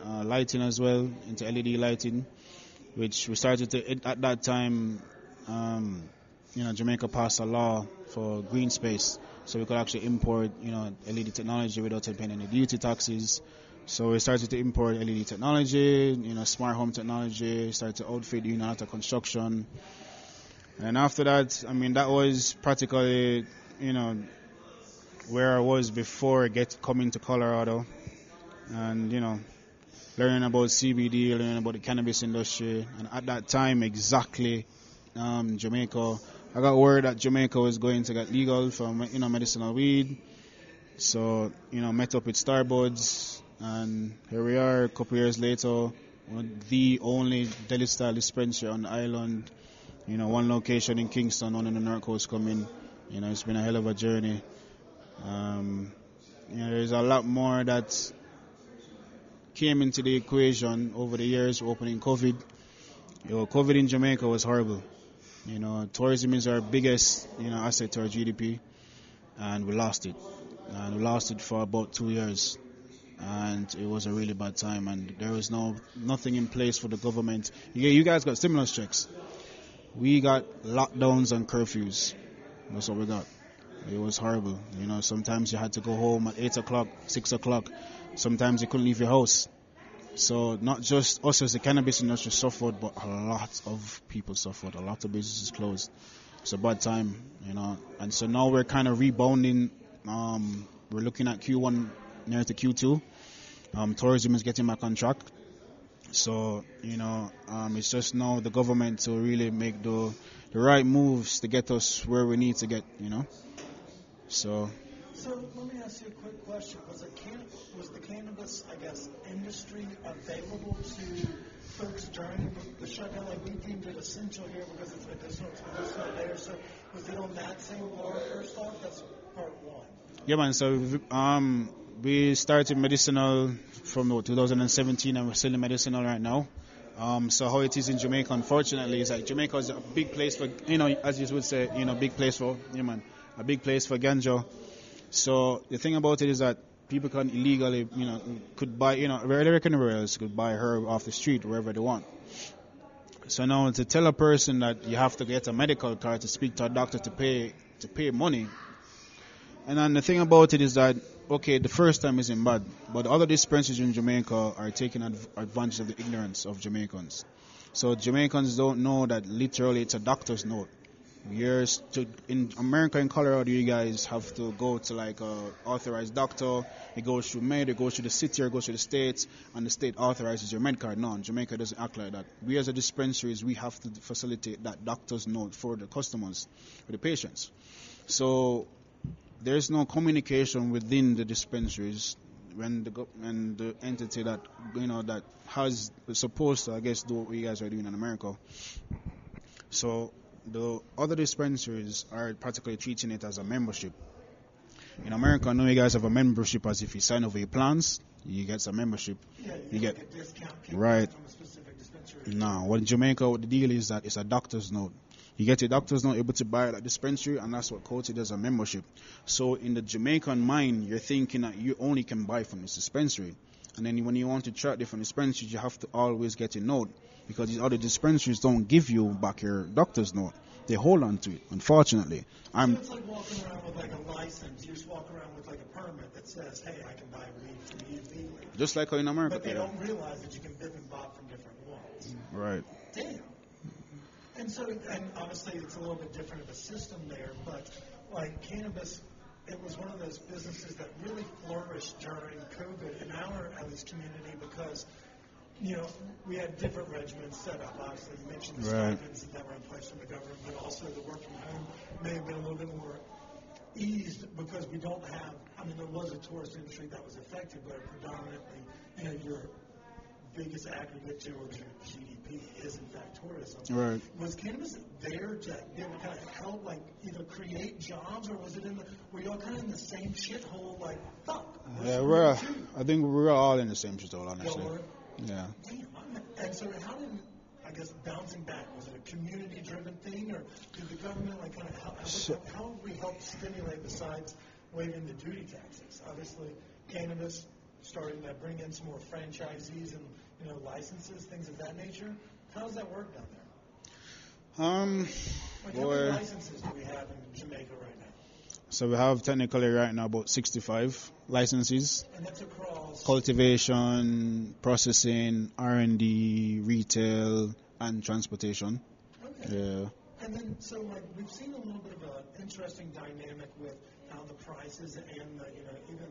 Speaker 7: uh, lighting as well, into LED lighting, which we started to at that time. Um, you know, Jamaica passed a law for green space, so we could actually import, you know, LED technology without paying any duty taxes. So we started to import LED technology, you know, smart home technology, started to outfit, you know, out of construction. And after that, I mean, that was practically, you know, where I was before get coming to Colorado, and you know, learning about CBD, learning about the cannabis industry, and at that time, exactly, um, Jamaica. I got word that Jamaica was going to get legal for you know medicinal weed, so you know met up with Starbuds, and here we are a couple years later, the only deli style dispensary on the island. You know, one location in Kingston, one in the North Coast coming. You know, it's been a hell of a journey. Um, you know, there's a lot more that came into the equation over the years opening COVID. You know, COVID in Jamaica was horrible. You know, tourism is our biggest, you know, asset to our GDP, and we lost it. And we lost it for about two years, and it was a really bad time. And there was no nothing in place for the government. You, you guys got stimulus checks. We got lockdowns and curfews. That's what we got. It was horrible. You know, sometimes you had to go home at eight o'clock, six o'clock. Sometimes you couldn't leave your house. So not just us as the cannabis industry suffered, but a lot of people suffered. A lot of businesses closed. It's a bad time, you know. And so now we're kind of rebounding. Um, we're looking at Q1 near to Q2. Um, tourism is getting back on track. So you know, um, it's just now the government to really make the the right moves to get us where we need to get. You know. So
Speaker 5: So let me ask you a quick question. Was it can- was the cannabis, I guess, industry available to folks during the shutdown? Like we deemed it essential here because it's medicinal, it's medicinal there. So was it on that same bar first off? That's part one.
Speaker 7: Yeah, man. So um, we started medicinal from what, 2017, and we're still in medicinal right now. Um, so how it is in Jamaica, unfortunately, is that Jamaica is a big place for, you know, as you would say, you know, big place for, yeah, man, a big place for ganja. So the thing about it is that people can illegally, you know, could buy, you know, American else could buy herb off the street wherever they want. So now to tell a person that you have to get a medical card to speak to a doctor to pay to pay money. And then the thing about it is that okay, the first time isn't bad, but other dispensaries in Jamaica are taking adv- advantage of the ignorance of Jamaicans. So Jamaicans don't know that literally it's a doctor's note. Years to in America and Colorado, you guys have to go to like a authorized doctor. It goes through Med, it goes through the city, or it goes through the states, and the state authorizes your med card. No, in Jamaica doesn't act like that. We as a dispensaries, we have to facilitate that doctor's note for the customers, for the patients. So there's no communication within the dispensaries when the when the entity that you know that has supposed to I guess do what you guys are doing in America. So the other dispensaries are practically treating it as a membership. In America, I know you guys have a membership as if you sign over your plans, you get some membership.
Speaker 5: Yeah,
Speaker 7: You get
Speaker 5: a discount
Speaker 7: right.
Speaker 5: from a specific dispensary.
Speaker 7: No, what in Jamaica, what the deal is that it's a doctor's note. You get your doctor's note able to buy it at dispensary, and that's what quoted as a membership. So in the Jamaican mind, you're thinking that you only can buy from this dispensary, and then when you want to track different dispensaries, you have to always get a note because these other dispensaries don't give you back your doctor's note. They hold on to it. Unfortunately, I'm
Speaker 5: So it's like walking around with like a license. You just walk around with like a permit that says, "Hey, I can buy weed from you legally."
Speaker 7: just like in America.
Speaker 5: But they
Speaker 7: yeah.
Speaker 5: don't realize that you can bip and bob from different ones.
Speaker 7: Right.
Speaker 5: Damn. And so, and obviously, it's a little bit different of a system there, but like cannabis, it was one of those businesses that really flourished during COVID in our at least community because. You know, we had different regimens set up. Obviously, you mentioned the
Speaker 7: Right.
Speaker 5: stipends that were in place from the government, but also the work from home may have been a little bit more eased because we don't have. I mean, there was a tourist industry that was affected, but predominantly, you know, your biggest aggregate towards your GDP is in fact tourism.
Speaker 7: Right.
Speaker 5: Was cannabis there to able to kind of help, like either create jobs, or was it in the? Were y'all kind of in the same shithole? Like, fuck.
Speaker 7: Yeah, we're.
Speaker 5: too.
Speaker 7: I think we're all in the same shithole, all
Speaker 5: Y'all
Speaker 7: honestly.
Speaker 5: were?
Speaker 7: Yeah.
Speaker 5: Damn, And so, how did I guess bouncing back? Was it a community-driven thing, or did the government like kind of help?
Speaker 7: So-
Speaker 5: how have we helped stimulate besides waiving the duty taxes? Obviously, cannabis starting to bring in some more franchisees and you know licenses, things of that nature. How does that work down there?
Speaker 7: Um.
Speaker 5: Like, how many licenses do we have in Jamaica right now?
Speaker 7: So we have technically right now about 65 licenses.
Speaker 5: And that's across.
Speaker 7: Cultivation, processing, R&D, retail, and transportation.
Speaker 5: Okay.
Speaker 7: Yeah.
Speaker 5: And then, so like we've seen a little bit of an interesting dynamic with how the prices and the, you know, even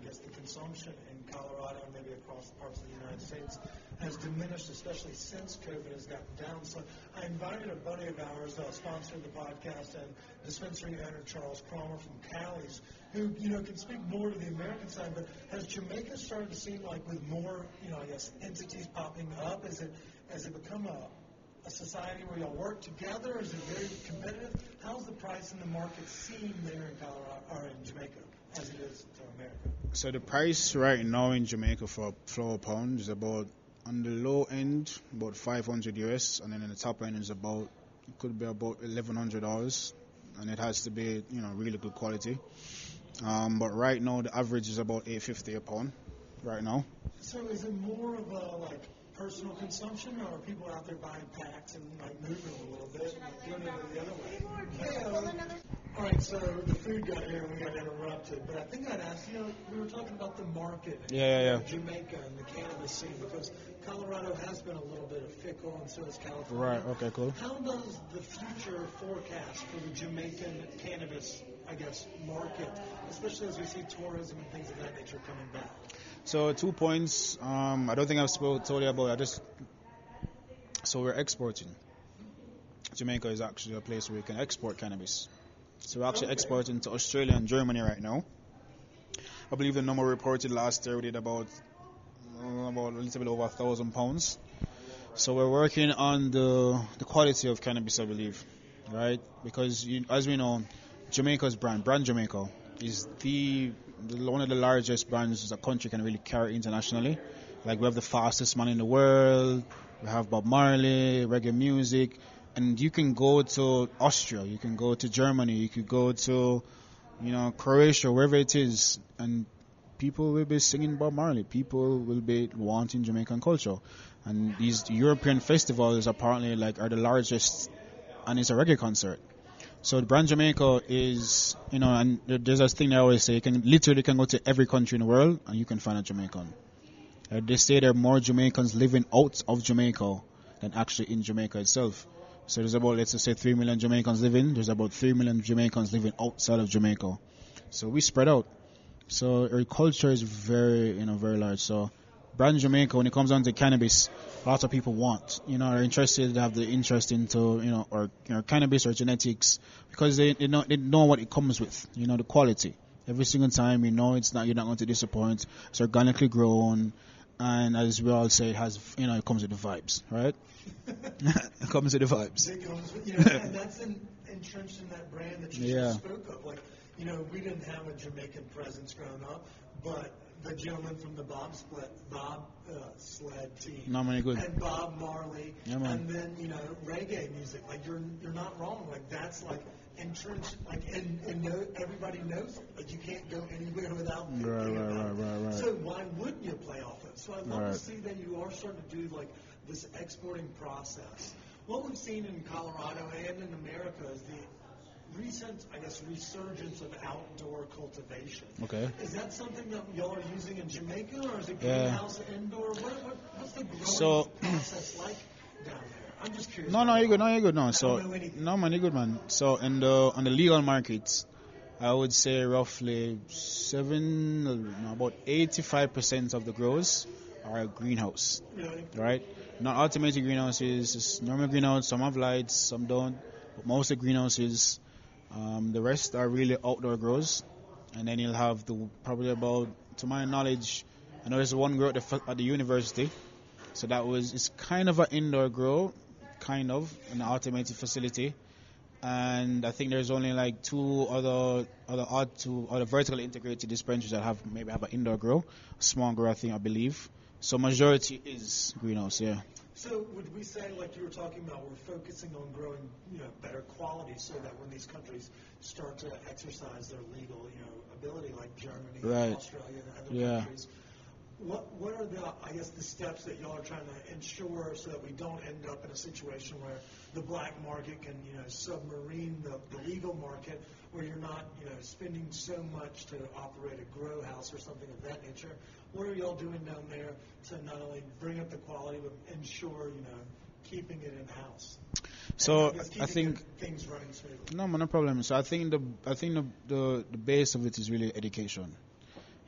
Speaker 5: I guess the consumption in Colorado and maybe across parts of the United States has diminished, especially since COVID has gotten down. So I invited a buddy of ours, uh, sponsor of the podcast and dispensary owner Charles Cromer from Cali's, who you know can speak more to the American side. But has Jamaica started to seem like with more, you know, I guess entities popping up? Is it has it become a a society where y'all work together? Is it very competitive? How's the price in the market seem there in Colorado or in Jamaica as it is to America?
Speaker 7: So the price right now in Jamaica for a flower pound is about on the low end about 500 US, and then in the top end is about it could be about 1100 dollars, and it has to be you know really good quality. Um, but right now the average is about 850 a pound. Right now.
Speaker 5: So is it more of a like personal consumption, or are people out there buying packs and like moving a little bit and doing it the other way? Yeah. All right, so the food got here and we got interrupted, but I think I'd ask you know we were talking about the market,
Speaker 7: Yeah, yeah, yeah.
Speaker 5: Jamaica and the cannabis scene because Colorado has been a little bit of fickle, and so has California.
Speaker 7: Right. Okay. Cool.
Speaker 5: How does the future forecast for the Jamaican cannabis, I guess, market, especially as we see tourism and things of that nature coming back?
Speaker 7: So two points. Um, I don't think I've spoke, told you about. I just so we're exporting. Jamaica is actually a place where we can export cannabis. So we're actually
Speaker 5: Okay.
Speaker 7: exporting to Australia and Germany right now. I believe the number reported last year we did about uh, about a little bit over a thousand pounds. So we're working on the the quality of cannabis, I believe, right? Because you, as we know, Jamaica's brand, brand Jamaica, is the one of the largest brands a country can really carry internationally. Like we have the fastest man in the world, we have Bob Marley, reggae music, and you can go to Austria, you can go to Germany, you could go to, you know, Croatia, wherever it is, and people will be singing Bob Marley. People will be wanting Jamaican culture, and these European festivals apparently like are the largest, and it's a reggae concert. So the brand Jamaica is, you know, and there's this thing they always say, you can literally can go to every country in the world and you can find a Jamaican. Uh, they say there are more Jamaicans living out of Jamaica than actually in Jamaica itself. So there's about, let's just say, 3 million Jamaicans living. There's about 3 million Jamaicans living outside of Jamaica. So we spread out. So our culture is very, you know, very large. So brand Jamaica, when it comes down to cannabis, lots of people want, you know, are interested, have the interest into, you know, or you know, cannabis or genetics because they, they know they know what it comes with, you know, the quality. Every single time, you know, it's not you're not going to disappoint. It's organically grown, and as we all say, it has, you know, it comes with the vibes, right? it comes with the vibes.
Speaker 5: It comes with, you know, and that's in, entrenched in that brand that you
Speaker 7: Yeah.
Speaker 5: just spoke of. Like, you know, we didn't have a Jamaican presence growing up, but the gentleman from the Bob Split, Bob uh, Sled team,
Speaker 7: good.
Speaker 5: and Bob Marley,
Speaker 7: Yeah,
Speaker 5: and then you know reggae music. Like you're you're not wrong. Like that's like entrenched. Like and and no, everybody knows it. Like you can't go anywhere without thinking
Speaker 7: Right, right,
Speaker 5: about
Speaker 7: right, right, right.
Speaker 5: it. So why wouldn't you play off of it? So I love
Speaker 7: Right.
Speaker 5: to see that you are starting to do like this exporting process. What we've seen in Colorado and in America is the recent, I guess, resurgence of outdoor cultivation.
Speaker 7: Okay.
Speaker 5: Is that something that y'all are using in Jamaica, or is it
Speaker 7: Yeah.
Speaker 5: greenhouse indoor? What, what, what's the growing
Speaker 7: So-
Speaker 5: process like down there? I'm just curious.
Speaker 7: No, no, you're good. No, you're good. No, so
Speaker 5: don't know anything.
Speaker 7: no, man, you're good, man. So in the on the legal markets, I would say roughly seven, no, about eighty-five percent of the grows are greenhouse,
Speaker 5: Really?
Speaker 7: right? Not automated greenhouses, it's normal greenhouse. Some have lights, some don't. But most of the greenhouses, um, the rest are really outdoor grows, and then you'll have the probably about, to my knowledge, I know there's one grow at the, at the university. So that was it's kind of an indoor grow, kind of an automated facility, and I think there's only like two other other odd two other vertically integrated dispensaries that have maybe have an indoor grow, a small grow I think I believe. So majority is greenhouse, yeah.
Speaker 5: So would we say, like you were talking about, we're focusing on growing, you know, better quality, so that when these countries start to exercise their legal, you know, ability, like Germany,
Speaker 7: Right.
Speaker 5: Australia, and other
Speaker 7: Yeah.
Speaker 5: countries, what what are the, I guess, the steps that y'all are trying to ensure so that we don't end up in a situation where the black market can, you know, submarine the, the legal market, where you're not, you know, spending so much to operate a grow house or something of that nature. What are y'all doing down there to not only bring up the quality but ensure, you know, keeping it in house?
Speaker 7: So
Speaker 5: guess
Speaker 7: I think
Speaker 5: things running smoothly.
Speaker 7: No, no problem. So I think the I think the, the the base of it is really education.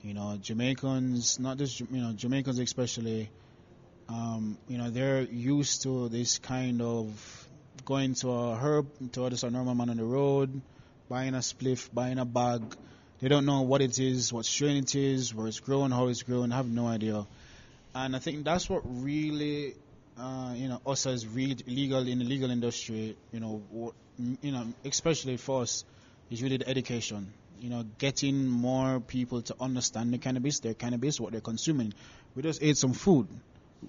Speaker 7: You know, Jamaicans, not just you know Jamaicans especially, um, you know, they're used to this kind of going to a herb to just a normal man on the road, buying a spliff, buying a bag. They don't know what it is, what strain it is, where it's grown, how it's grown. Have no idea. And I think that's what really, uh, you know, us as re- legal in the legal industry, you know, what, you know, especially for us, is really the education. You know, getting more people to understand the cannabis, their cannabis, what they're consuming. We just ate some food.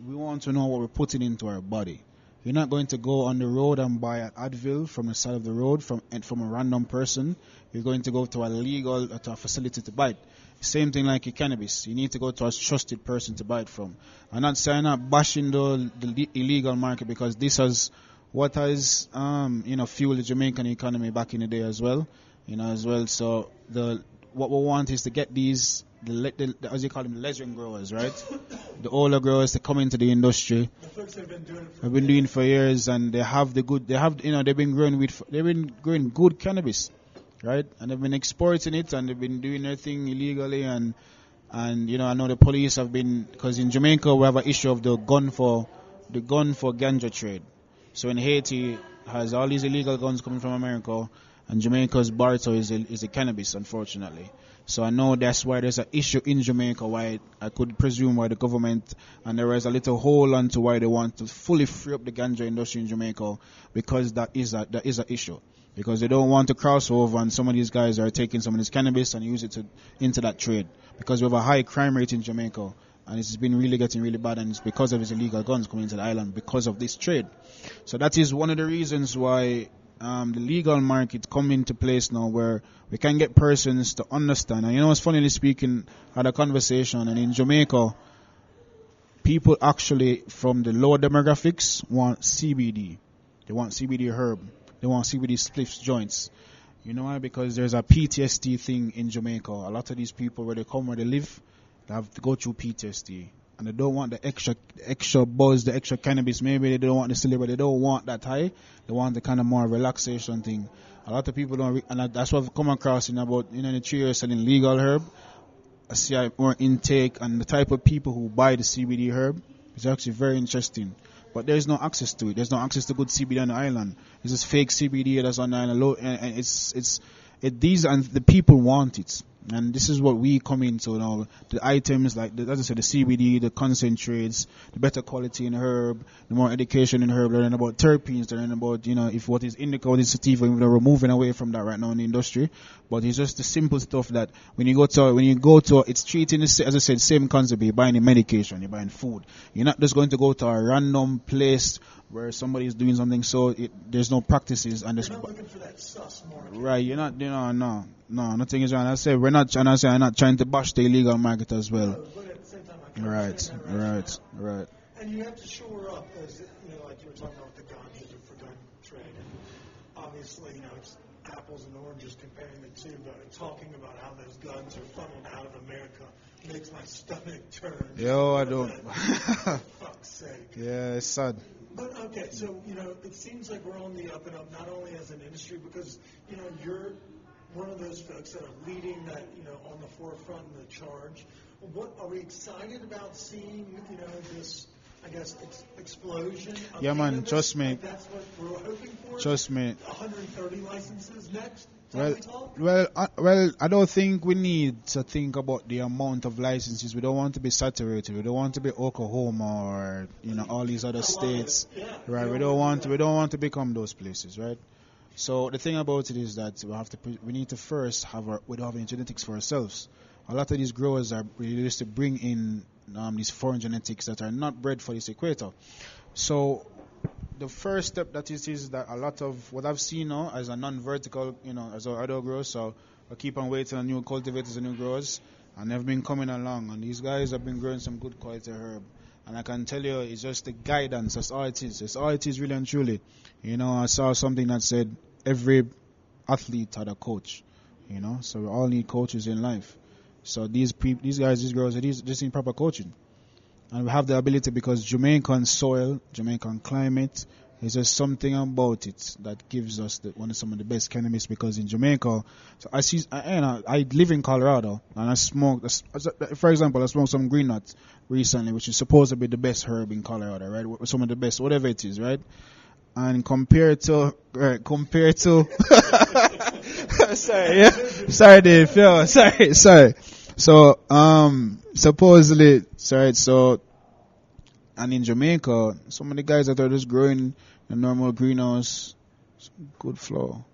Speaker 7: We want to know what we're putting into our body. You're not going to go on the road and buy an Advil from the side of the road from from a random person. You're going to go to a legal to a facility to buy it. Same thing like your cannabis. You need to go to a trusted person to buy it from. I'm not saying I'm bashing the, the illegal market because this has what has um, you know fueled the Jamaican economy back in the day as well. You know as well. So the what we want is to get these the, le- the, the as you call them the legend growers, right? the older growers to come into the industry
Speaker 5: The folks have been doing it for
Speaker 7: have been doing for years, and they have the good. They have, you know, they've been growing with, they've been growing good cannabis, right? And they've been exporting it, and they've been doing their thing illegally, and and you know, I know the police have been because in Jamaica we have an issue of the gun for the gun for ganja trade. So in Haiti has all these illegal guns coming from America, and Jamaica's barter is a, is a cannabis, unfortunately. So I know that's why there's an issue in Jamaica. Why I could presume why the government and there is a little hole onto why they want to fully free up the ganja industry in Jamaica because that is a that is an issue. Because they don't want to cross over and some of these guys are taking some of this cannabis and use it to into that trade. Because we have a high crime rate in Jamaica and it's been really getting really bad and it's because of these illegal guns coming into the island because of this trade. So that is one of the reasons why um, the legal market come into place now where we can get persons to understand. And you know, it's funnily speaking, had a conversation and in Jamaica, people actually from the lower demographics want CBD. They want CBD herb. they want CBD spliffs joints. You know why? Because there's a PTSD thing in Jamaica. A lot of these people, where they come, where they live, they have to go through PTSD, and they don't want the extra, extra buzz, the extra cannabis. Maybe they don't want the silver, they don't want that high. They want the kind of more relaxation thing. A lot of people don't, re- and that's what I've come across in about you know the three years selling legal herb. I see more intake and the type of people who buy the CBD herb is actually very interesting. But there's no access to it. There's no access to good CBD on the island. It's just fake CBD that's on the island. And it's it's it, these and the people want it. And this is what we come into now. The items like, the, as I said, the CBD, the concentrates, the better quality in herb, the more education in herb, learning about terpenes, learning about, you know, if what is indica, what is sativa, we're moving away from that right now in the industry. But it's just the simple stuff that when you go to, when you go to, it's treating, as I said, same concept. You're buying a medication, you're buying food. You're not just going to go to a random place where somebody is doing something so it, there's no practices and there's
Speaker 5: You're not looking for that market.
Speaker 7: right you're not you know no no nothing is wrong I say we're not trying to say I'm not trying to bash the illegal market as well
Speaker 5: No, but at the same time, I can
Speaker 7: right right right
Speaker 5: And you have to shore up, as you know, like you were talking about the guns for gun trade. And obviously, you know, it's apples and oranges comparing the two, but talking about how those guns are funneled out of America makes my stomach turn.
Speaker 7: yo I don't
Speaker 5: For fuck's sake.
Speaker 7: yeah it's sad
Speaker 5: But okay, so you know, it seems like we're on the up and up, not only as an industry, because you know you're one of those folks that are leading that, you know, on the forefront in the charge. What are we excited about seeing? You know, this, I guess, ex- explosion. Of
Speaker 7: Yeah, man, trust me.
Speaker 5: Like that's what we're hoping for.
Speaker 7: trust me
Speaker 5: 130 licenses next.
Speaker 7: Well,
Speaker 5: Time we talk?
Speaker 7: well, uh, well, I don't think we need to think about the amount of licenses. We don't want to be saturated. We don't want to be Oklahoma or you know all these other states, right? We don't want to, we don't want to become those places, right? So the thing about it is that we have to pre- we need to first have our we don't have any genetics for ourselves. A lot of these growers are really used to bring in um, these foreign genetics that are not bred for this equator. So the first step that is is that a lot of what I've seen now as a non-vertical, you know, as our other growers, so I keep on waiting on new cultivators and new growers, and they've been coming along, and these guys have been growing some good quality herb. And I can tell you, it's just the guidance. That's all it is. That's all it is, really and truly. You know, I saw something that said every athlete had a coach. You know, so we all need coaches in life. So these peop these guys, these girls, these just need proper coaching and we have the ability because Jamaican soil, Jamaican climate, is just something about it that gives us the, one of some of the best cannabis. Because in Jamaica, so I see, I, you know, I live in Colorado and I smoke. For example, I smoked some green nuts recently, which is supposed to be the best herb in Colorado, right? Some of the best, whatever it is, right? And compared to, right, compared to, sorry, yeah, sorry, Dave, yo, sorry, sorry. So, um, supposedly, sorry, so, and in Jamaica, some of the guys that are just growing a normal greenhouse, good flow,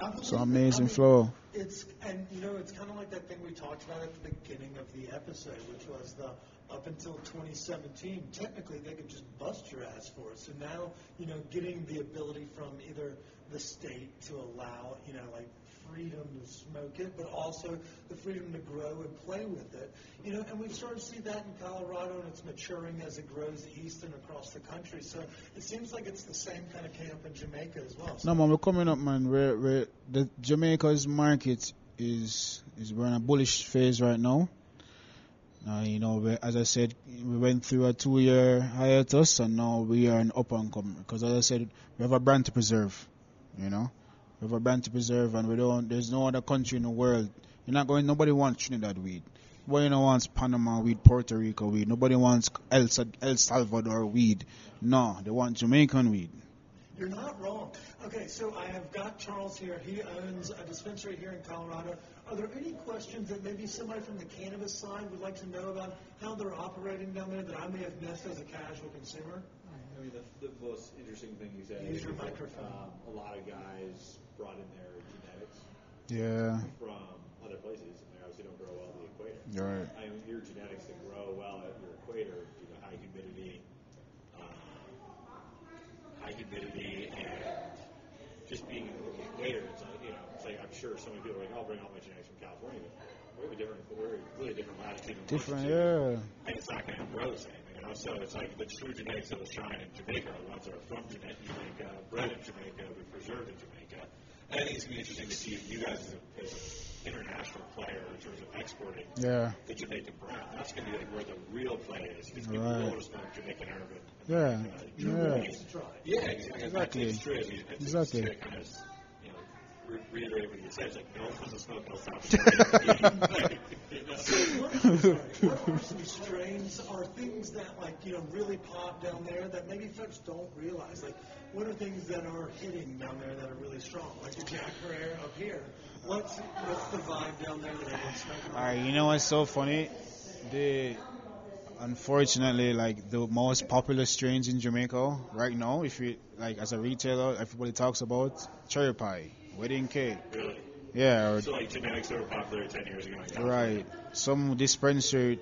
Speaker 5: I believe
Speaker 7: some
Speaker 5: it.
Speaker 7: amazing
Speaker 5: I mean,
Speaker 7: flow.
Speaker 5: It's and you know it's kind of like that thing we talked about at the beginning of the episode, which was the up until 2017, technically they could just bust your ass for it. So now you know getting the ability from either the state to allow you know like freedom to smoke it, but also the freedom to grow and play with it. You know, and we've started to see that in Colorado, and it's maturing as it grows east and across the country. So it seems like it's the same kind of camp in Jamaica as well.
Speaker 7: No man, we're coming up, man. We're, we're the Jamaica's market is is we're in a bullish phase right now. Uh, you know, we, as I said, we went through a two-year hiatus, and now we are an up and coming. Because as I said, we have a brand to preserve. You know, we have a brand to preserve, and we don't. There's no other country in the world. You're not going. Nobody wants Trinidad weed. Nobody wants Panama weed, Puerto Rico weed. Nobody wants El, El Salvador weed. No, they want Jamaican weed.
Speaker 5: You're not wrong. Okay, so I have got Charles here. He owns a dispensary here in Colorado. Are there any questions that maybe somebody from the cannabis side would like to know about how they're operating down there that I may have missed as a casual consumer?
Speaker 8: I mean, the, the most interesting thing you said
Speaker 5: Use
Speaker 8: is
Speaker 5: your
Speaker 8: that. Um, a lot of guys brought in their genetics
Speaker 7: Yeah.
Speaker 8: from other places, and they obviously don't grow well at the equator.
Speaker 7: Right.
Speaker 8: I mean, your genetics that grow well at your equator due to high humidity, um, high humidity, and just being in the equator. It's like, you know, it's like I'm sure so many people are like, I'll bring all my genetics from California. But we're a different, we're a really different latitude. And
Speaker 7: Different, yeah.
Speaker 8: And it's not going to grow the same. You know, so it's like the true genetics of the shine in Jamaica are the ones that are from Jama- Jamaica, bred in Jamaica, but preserved in Jamaica. I think it's going to be interesting to see if you guys as, a, as an international player in terms of exporting
Speaker 7: Yeah.
Speaker 8: the Jamaican brand. That's going to be like where the real play is. It's going to
Speaker 7: Right.
Speaker 8: be able to smoke Jamaican urban.
Speaker 7: Yeah.
Speaker 8: Uh,
Speaker 7: Yeah.
Speaker 8: Yeah, exactly.
Speaker 7: Exactly.
Speaker 8: It's true. It's, it's,
Speaker 7: Exactly.
Speaker 8: Re- reiterate what you said. It's like no one wants to smoke no South
Speaker 5: So what are, sorry, what are some strains or things that like you know really pop down there that maybe folks don't realize? Like, what are things that are hitting down there that are really strong? Like the Jack Herer up here. What's what's the vibe down there that everyone's smoking?
Speaker 7: All right, you know what's so funny? The unfortunately, like the most popular strains in Jamaica right now, if you like as a retailer, everybody talks about cherry pie, wedding cake.
Speaker 8: Really?
Speaker 7: Yeah,
Speaker 8: So like genetics that were popular 10 years ago.
Speaker 7: right. Some dispenser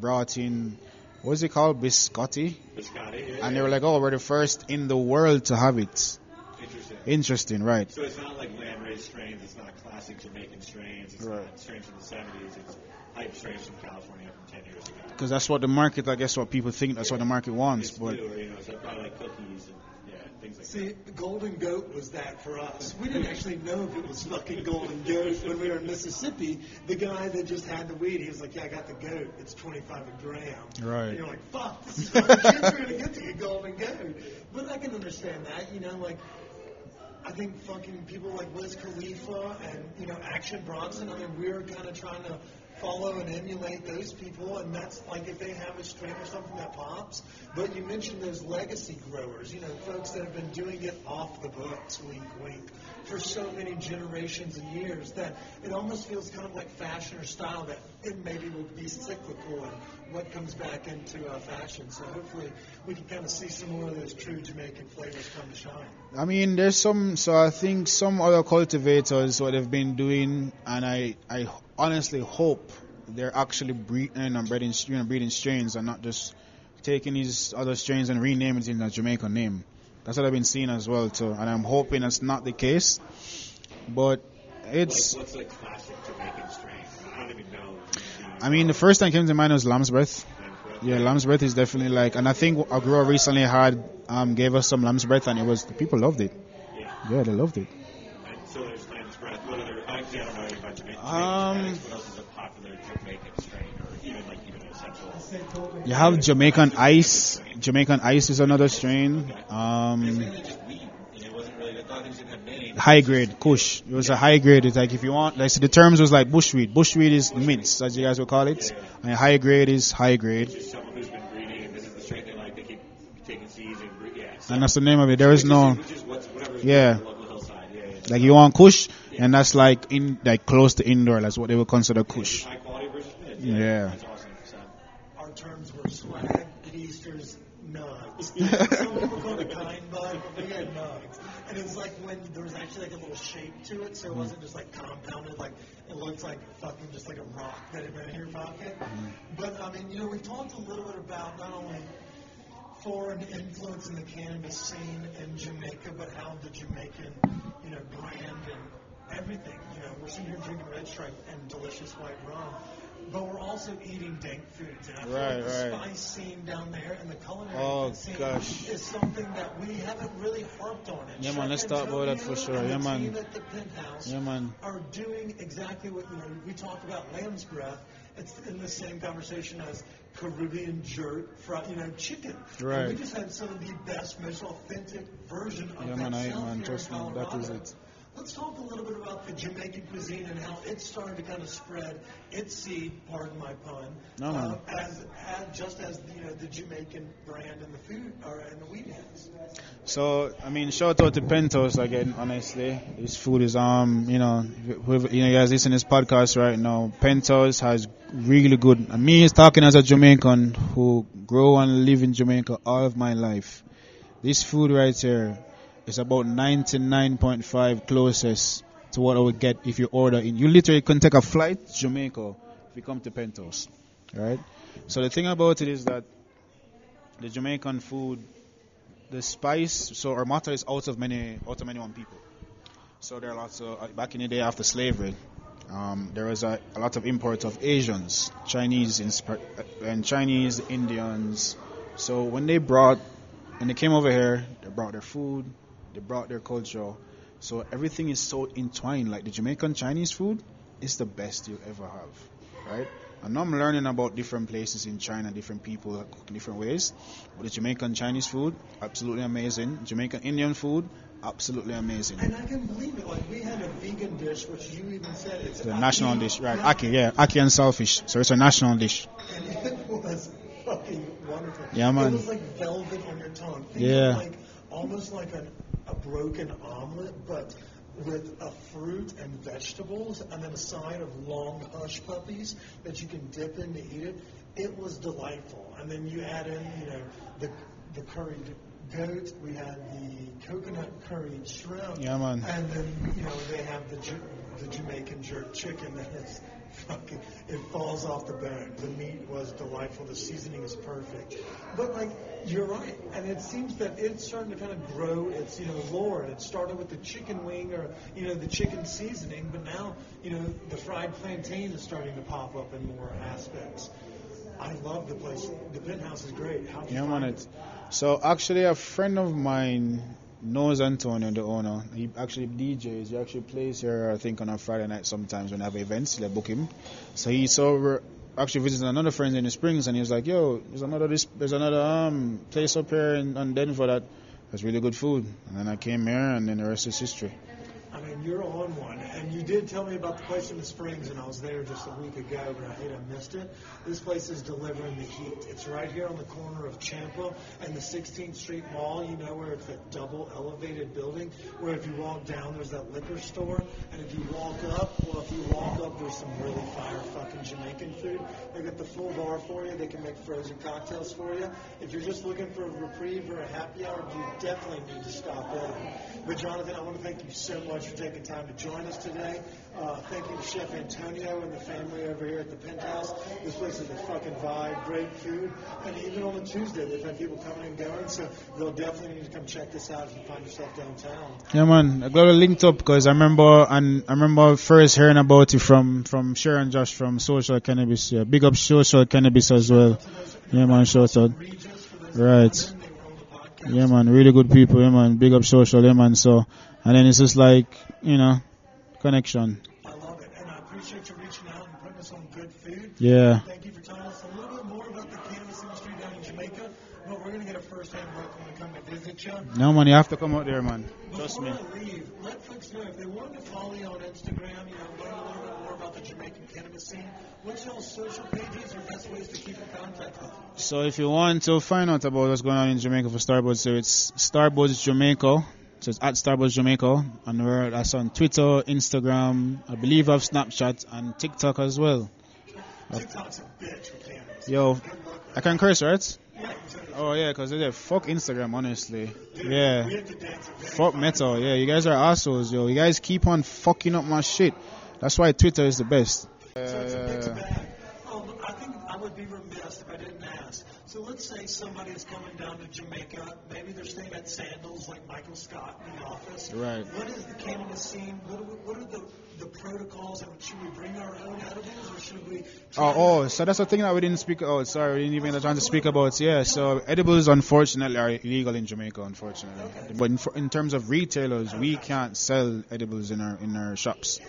Speaker 7: brought in what's it called, biscotti,
Speaker 8: Biscotti, yeah.
Speaker 7: and they were like, "Oh, we're the first in the world to have it."
Speaker 8: Interesting.
Speaker 7: Interesting, right?
Speaker 8: So it's not like landrace strains. It's not classic Jamaican strains. It's
Speaker 7: Right.
Speaker 8: not strains from the 70s. It's hype strains from California from 10 years ago.
Speaker 7: Because that's what the market, I guess, what people think that's what the market wants.
Speaker 8: It's
Speaker 7: But
Speaker 8: new, you know, so probably like cookies and yeah, things like
Speaker 5: See, the Golden Goat was that for us. We didn't actually know if it was fucking Golden Goat when we were in Mississippi. The guy that just had the weed, he was like, "Yeah, I got the goat. It's 25 a gram."
Speaker 7: Right.
Speaker 5: And you're like, "Fuck, this is how the kids are gonna get to get Golden Goat." But I can understand that, you know, like. I think fucking people like Wiz Khalifa and you know Action Bronson. I mean, we're kind of trying to follow and emulate those people, and that's like if they have a strain or something that pops. But you mentioned those legacy growers, you know, folks that have been doing it off the books, wink, wink, for so many generations and years that it almost feels kind of like fashion or style that it maybe will be cyclical and what comes back into uh, fashion. So hopefully we can kind of see some more of those true Jamaican flavors come to shine.
Speaker 7: I mean, there's some. So I think some other cultivators what they've been doing, and I, I honestly hope they're actually breeding and breeding, you know, breeding strains and not just taking these other strains and renaming it in a Jamaican name. That's what I've been seeing as well too, and I'm hoping that's not the case. But it's.
Speaker 8: Like, what's a classic Jamaican strain? I don't even know.
Speaker 7: I mean, the first thing that came to mind was lamb's bread. Yeah, lamb's bread is definitely like, and I think a grower recently had um, gave us some lamb's bread, and it was people loved it. Yeah, they loved it.
Speaker 8: And so there's lamb's bread. What other? Actually, I don't know anything about Jamaican.
Speaker 7: Um.
Speaker 8: What else is a popular Jamaican strain, or even like even essential?
Speaker 7: You have Jamaican ice. Jamaican ice is another strain. Um,
Speaker 8: It wasn't really. I thought things didn't have names.
Speaker 7: High grade Kush. It was a high grade. It's like if you want, like so the terms was like bushweed. Bushweed is mints, as you guys would call it, and high grade is high grade.
Speaker 8: Someone who's been breeding, and this is the strain they like. They keep taking seeds and. Yeah.
Speaker 7: And that's the name of it. There is no,
Speaker 8: Which is what's whatever's
Speaker 7: yeah.
Speaker 8: on the local hillside. Yeah, yeah.
Speaker 7: Like you want Kush, and that's like in like close to indoor. That's what they would consider Kush.
Speaker 8: High quality.
Speaker 7: Yeah.
Speaker 8: That's awesome. So,
Speaker 5: Our terms were swag, Easter's, nugs. Some people call it kind bud, but we had nugs. And it was like when there was actually like a little shape to it, so it mm-hmm. wasn't just like compounded, like it looked like fucking just like a rock that had been in your pocket. Mm-hmm. But I mean, you know, we talked a little bit about not only foreign influence in the cannabis scene in Jamaica, but how the Jamaican, you know, brand and everything, you know, we're sitting here drinking Red Stripe and delicious white rum, but we're also eating dank foods. And I feel
Speaker 7: Right,
Speaker 5: like the
Speaker 7: right.
Speaker 5: spice scene down there and the culinary
Speaker 7: Oh,
Speaker 5: scene
Speaker 7: gosh.
Speaker 5: is something that we haven't really harped on. And
Speaker 7: Yeah, man, let's talk about that for sure.
Speaker 5: and
Speaker 7: Yeah, man.
Speaker 5: team at the Penthouse
Speaker 7: Yeah, man.
Speaker 5: are doing exactly what you know. We talked about lamb's bread. It's in the same conversation as Caribbean jerk, fried, you know, chicken. And
Speaker 7: Right.
Speaker 5: we just had some of the best, most authentic version of
Speaker 7: Yeah,
Speaker 5: that
Speaker 7: man, I- man,
Speaker 5: here
Speaker 7: trust
Speaker 5: in
Speaker 7: me, that is it.
Speaker 5: Let's talk a little bit about the Jamaican cuisine and how it started to kind of spread its seed, pardon my pun,
Speaker 7: No,
Speaker 5: uh, as, as just as you know the Jamaican brand and the food or and the weed has.
Speaker 7: So I mean, shout out to Pentos again. Honestly, his food is um, you know, whoever, you know, you guys listen to this podcast right now. Pentos has really good. And me is talking as a Jamaican who grow and live in Jamaica all of my life. This food right here is about 99.5 closest to what I would get if you order in. You literally can take a flight to Jamaica if you come to Pentos, right? So the thing about it is that the Jamaican food the spice so motto is out of many out of many one people so there are lots of uh, back in the day after slavery um, there was a, a lot of import of asians chinese insp- and chinese indians So when they brought, when they came over here, they brought their food, they brought their culture. So everything is so entwined. Like the Jamaican Chinese food is the best you'll ever have, right? And now I'm learning about different places in China, different people that cook in different ways. But the Jamaican Chinese food, absolutely amazing. Jamaican Indian food, absolutely amazing.
Speaker 5: And I can believe it. Like we had a vegan dish, which you even said it's
Speaker 7: The national dish, right? Ackee, yeah, Ackee and saltfish. So it's a national dish.
Speaker 5: And it was fucking wonderful.
Speaker 7: Yeah, man.
Speaker 5: It was like velvet on your tongue. Think
Speaker 7: Yeah.
Speaker 5: Like almost like an, a broken omelet, but with a fruit and vegetables, and then a side of long hush puppies that you can dip in to eat it. It was delightful. And then you add in, you know, the the curried goat. We had the coconut curried shrimp.
Speaker 7: Yeah, man.
Speaker 5: And then you know they have the the Jamaican jerk chicken that is fucking it falls off the bone. The meat was delightful. The seasoning is perfect. But like you're right, and it seems that it's starting to kind of grow its you know lore. And it started with the chicken wing or you know the chicken seasoning, but now you know the fried plantain is starting to pop up in more aspects. I love the place. The penthouse is great. How
Speaker 7: Yeah, man.
Speaker 5: It.
Speaker 7: So actually, a friend of mine knows Antonio, the owner. He actually DJs. He actually plays here, I think, on a Friday night sometimes when I have events. They book him. So he saw actually visiting another friend in the Springs, and he was like, "Yo, there's another this, there's another um place up here in, in Denver that has really good food." And then I came here, and then the rest is history.
Speaker 5: You're on one, and you did tell me about the place in the Springs, and I was there just a week ago, but I hate I missed it. This place is delivering the heat. It's right here on the corner of Champa and the 16th Street Mall. You know where it's that double elevated building, where if you walk down, there's that liquor store, and if you walk up, well, if you walk up, there's some really fire fucking Jamaican food. They got the full bar for you. They can make frozen cocktails for you. If you're just looking for a reprieve or a happy hour, you definitely need to stop in. But Jonathan, I want to thank you so much for taking time to join us today. Uh, thank you to Chef Antonio and the family over here at the Penthouse. This place is a fucking vibe, great food, and even on a Tuesday they've had people coming and going, so they'll definitely need to come check this out if you find yourself downtown.
Speaker 7: Yeah, man. I got it linked up because I remember and I remember first hearing about it from from Sharon Josh from Social Cannabis. Yeah, big up Social Cannabis as well. Yeah, man. Shout out. Right. Yeah, man. Really good people. Yeah, man. Big up Social. Yeah, man. So and then it's just like you know connection.
Speaker 5: I love it, and I appreciate you reaching out and putting us on good food.
Speaker 7: Yeah.
Speaker 5: Thank you for telling us a little bit more about the cannabis industry down in Jamaica, but we're going to get a first-hand look when we come to visit you.
Speaker 7: No, money, You have to come out there, man. Trust
Speaker 5: Before
Speaker 7: me.
Speaker 5: I leave, let folks know if they wanted to follow you on Instagram, you know, learn a little bit more about the Jamaican cannabis scene. What's y'all's social pages or best ways to keep in contact with you?
Speaker 7: So if you want to find out about what's going on in Jamaica for Starbuds, so it's Starbuds Jamaica. So it's at Starbuds Jamaica, and we're that's on Twitter, Instagram, I believe I have Snapchat and TikTok as well.
Speaker 5: TikTok's a bitch.
Speaker 7: Yo, I can curse, right? Oh yeah, cause they fuck Instagram, honestly. Yeah,
Speaker 5: we have to dance a
Speaker 7: fuck Meta. Yeah, you guys are assholes, yo. You guys keep on fucking up my shit. That's why Twitter is the best.
Speaker 5: So it's a mixed bag. Um, I think I would be remiss if I didn't ask. So let's say somebody is coming down to Jamaica. Maybe they're staying at Sandals like Michael Scott in the office.
Speaker 7: Right.
Speaker 5: What is the cannabis scene? What are, what are the, the protocols? And should we bring our own edibles or should we?
Speaker 7: Oh, oh, so that's the thing that we didn't speak. Oh, sorry, we didn't even a chance to speak about. Yeah, so edibles unfortunately are illegal in Jamaica, unfortunately. But in, in terms of retailers, we can't sell edibles in our in our shops.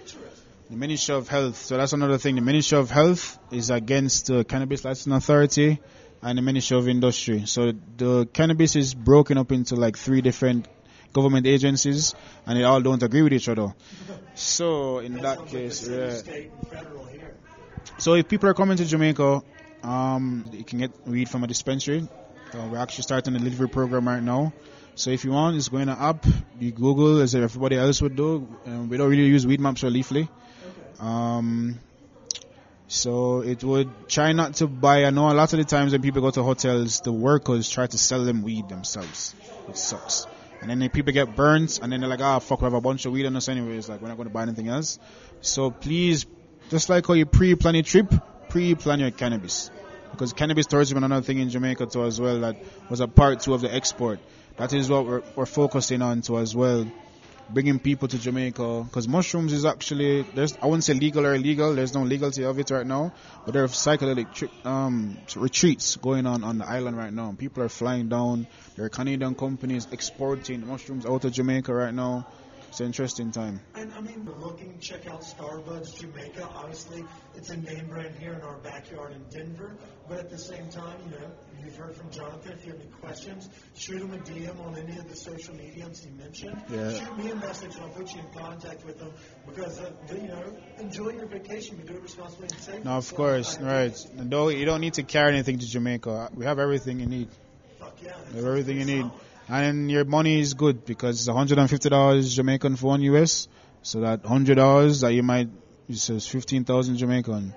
Speaker 7: The Ministry of Health. So that's another thing. The Ministry of Health is against the Cannabis Licensing Authority and the Ministry of Industry. So the cannabis is broken up into like three different government agencies, and they all don't agree with each other. So in that case, yeah.
Speaker 5: State and federal here.
Speaker 7: So if people are coming to Jamaica, um, you can get weed from a dispensary. Uh, we're actually starting a delivery program right now. So if you want, it's going to app. You Google as everybody else would do. Um, we don't really use Weedmaps or Leafly. Um, so it would try not to buy. I know a lot of the times when people go to hotels, the workers try to sell them weed themselves. It sucks. And then the people get burnt, and then they're like, ah, fuck, we have a bunch of weed on us anyways. Like, we're not going to buy anything else. So please, just like how you pre-plan your trip, pre-plan your cannabis. Because cannabis tourism is another thing in Jamaica too as well that was a part two of the export. That is what we're, we're focusing on too as well. Bringing people to Jamaica because mushrooms is actually there's I wouldn't say legal or illegal. There's no legality of it right now, but there are psychedelic tri- um, retreats going on on the island right now. People are flying down. There are Canadian companies exporting mushrooms out of Jamaica right now. It's an interesting time.
Speaker 5: And I mean, we're looking, check out Starbuds Jamaica. Obviously, it's a name brand here in our backyard in Denver. But at the same time, you know, you've heard from Jonathan. If you have any questions, shoot him a DM on any of the social mediums he mentioned.
Speaker 7: Yeah.
Speaker 5: Shoot me a message and I'll put you in contact with them because, uh, you know, enjoy your vacation, but do it responsibly and safely.
Speaker 7: No, of
Speaker 5: So,
Speaker 7: course, right. And though you don't need to carry anything to Jamaica. We have everything you need.
Speaker 5: Fuck yeah.
Speaker 7: We have everything you need. And your money is good because it's $150 Jamaican for one US. So that $100 that you might, it says 15,000 Jamaican.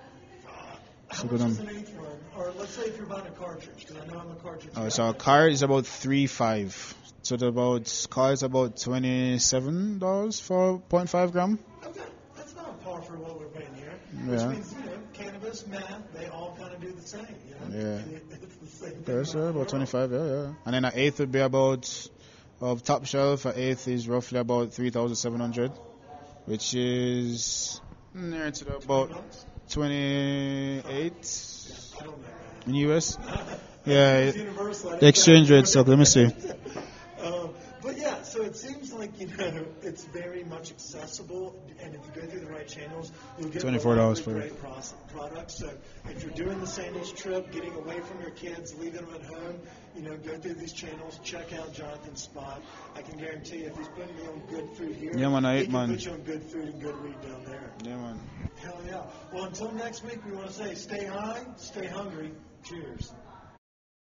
Speaker 5: How
Speaker 7: So
Speaker 5: much is an eighth run? Or let's say if you're buying a cartridge, because I know I'm a cartridge
Speaker 7: oh,
Speaker 5: guy.
Speaker 7: so a car is about three five. So it's about car is about twenty seven dollars for 0.5 gram.
Speaker 5: Okay, that's not par for what we're paying here. Which
Speaker 7: Yeah.
Speaker 5: means, cannabis, meth, they all kind of do the same, you know?
Speaker 7: Yeah.
Speaker 5: It's the same
Speaker 7: yeah,
Speaker 5: around the
Speaker 7: about
Speaker 5: world.
Speaker 7: twenty five. Yeah, yeah. And then an eighth would be about of top shelf. An eighth is roughly about three thousand seven hundred, which is near to the about twenty eight
Speaker 5: I don't know.
Speaker 7: in US. Yeah,
Speaker 5: It's
Speaker 7: it- the exchange rate stuff. Let me see.
Speaker 5: Um, so it seems like you know it's very much accessible, and if you go through the right channels, you'll get lot
Speaker 7: $24 for
Speaker 5: great
Speaker 7: it.
Speaker 5: products. So if you're doing the sandals trip, getting away from your kids, leaving them at home, you know, go through these channels, check out Jonathan's spot. I can guarantee if he's putting me on good food here,
Speaker 7: Yeah, man, I
Speaker 5: he
Speaker 7: ate,
Speaker 5: can
Speaker 7: man.
Speaker 5: put you on good food and good weed down there.
Speaker 7: Yeah, man.
Speaker 5: Hell yeah. Well, until next week, we want to say stay high, stay hungry. Cheers.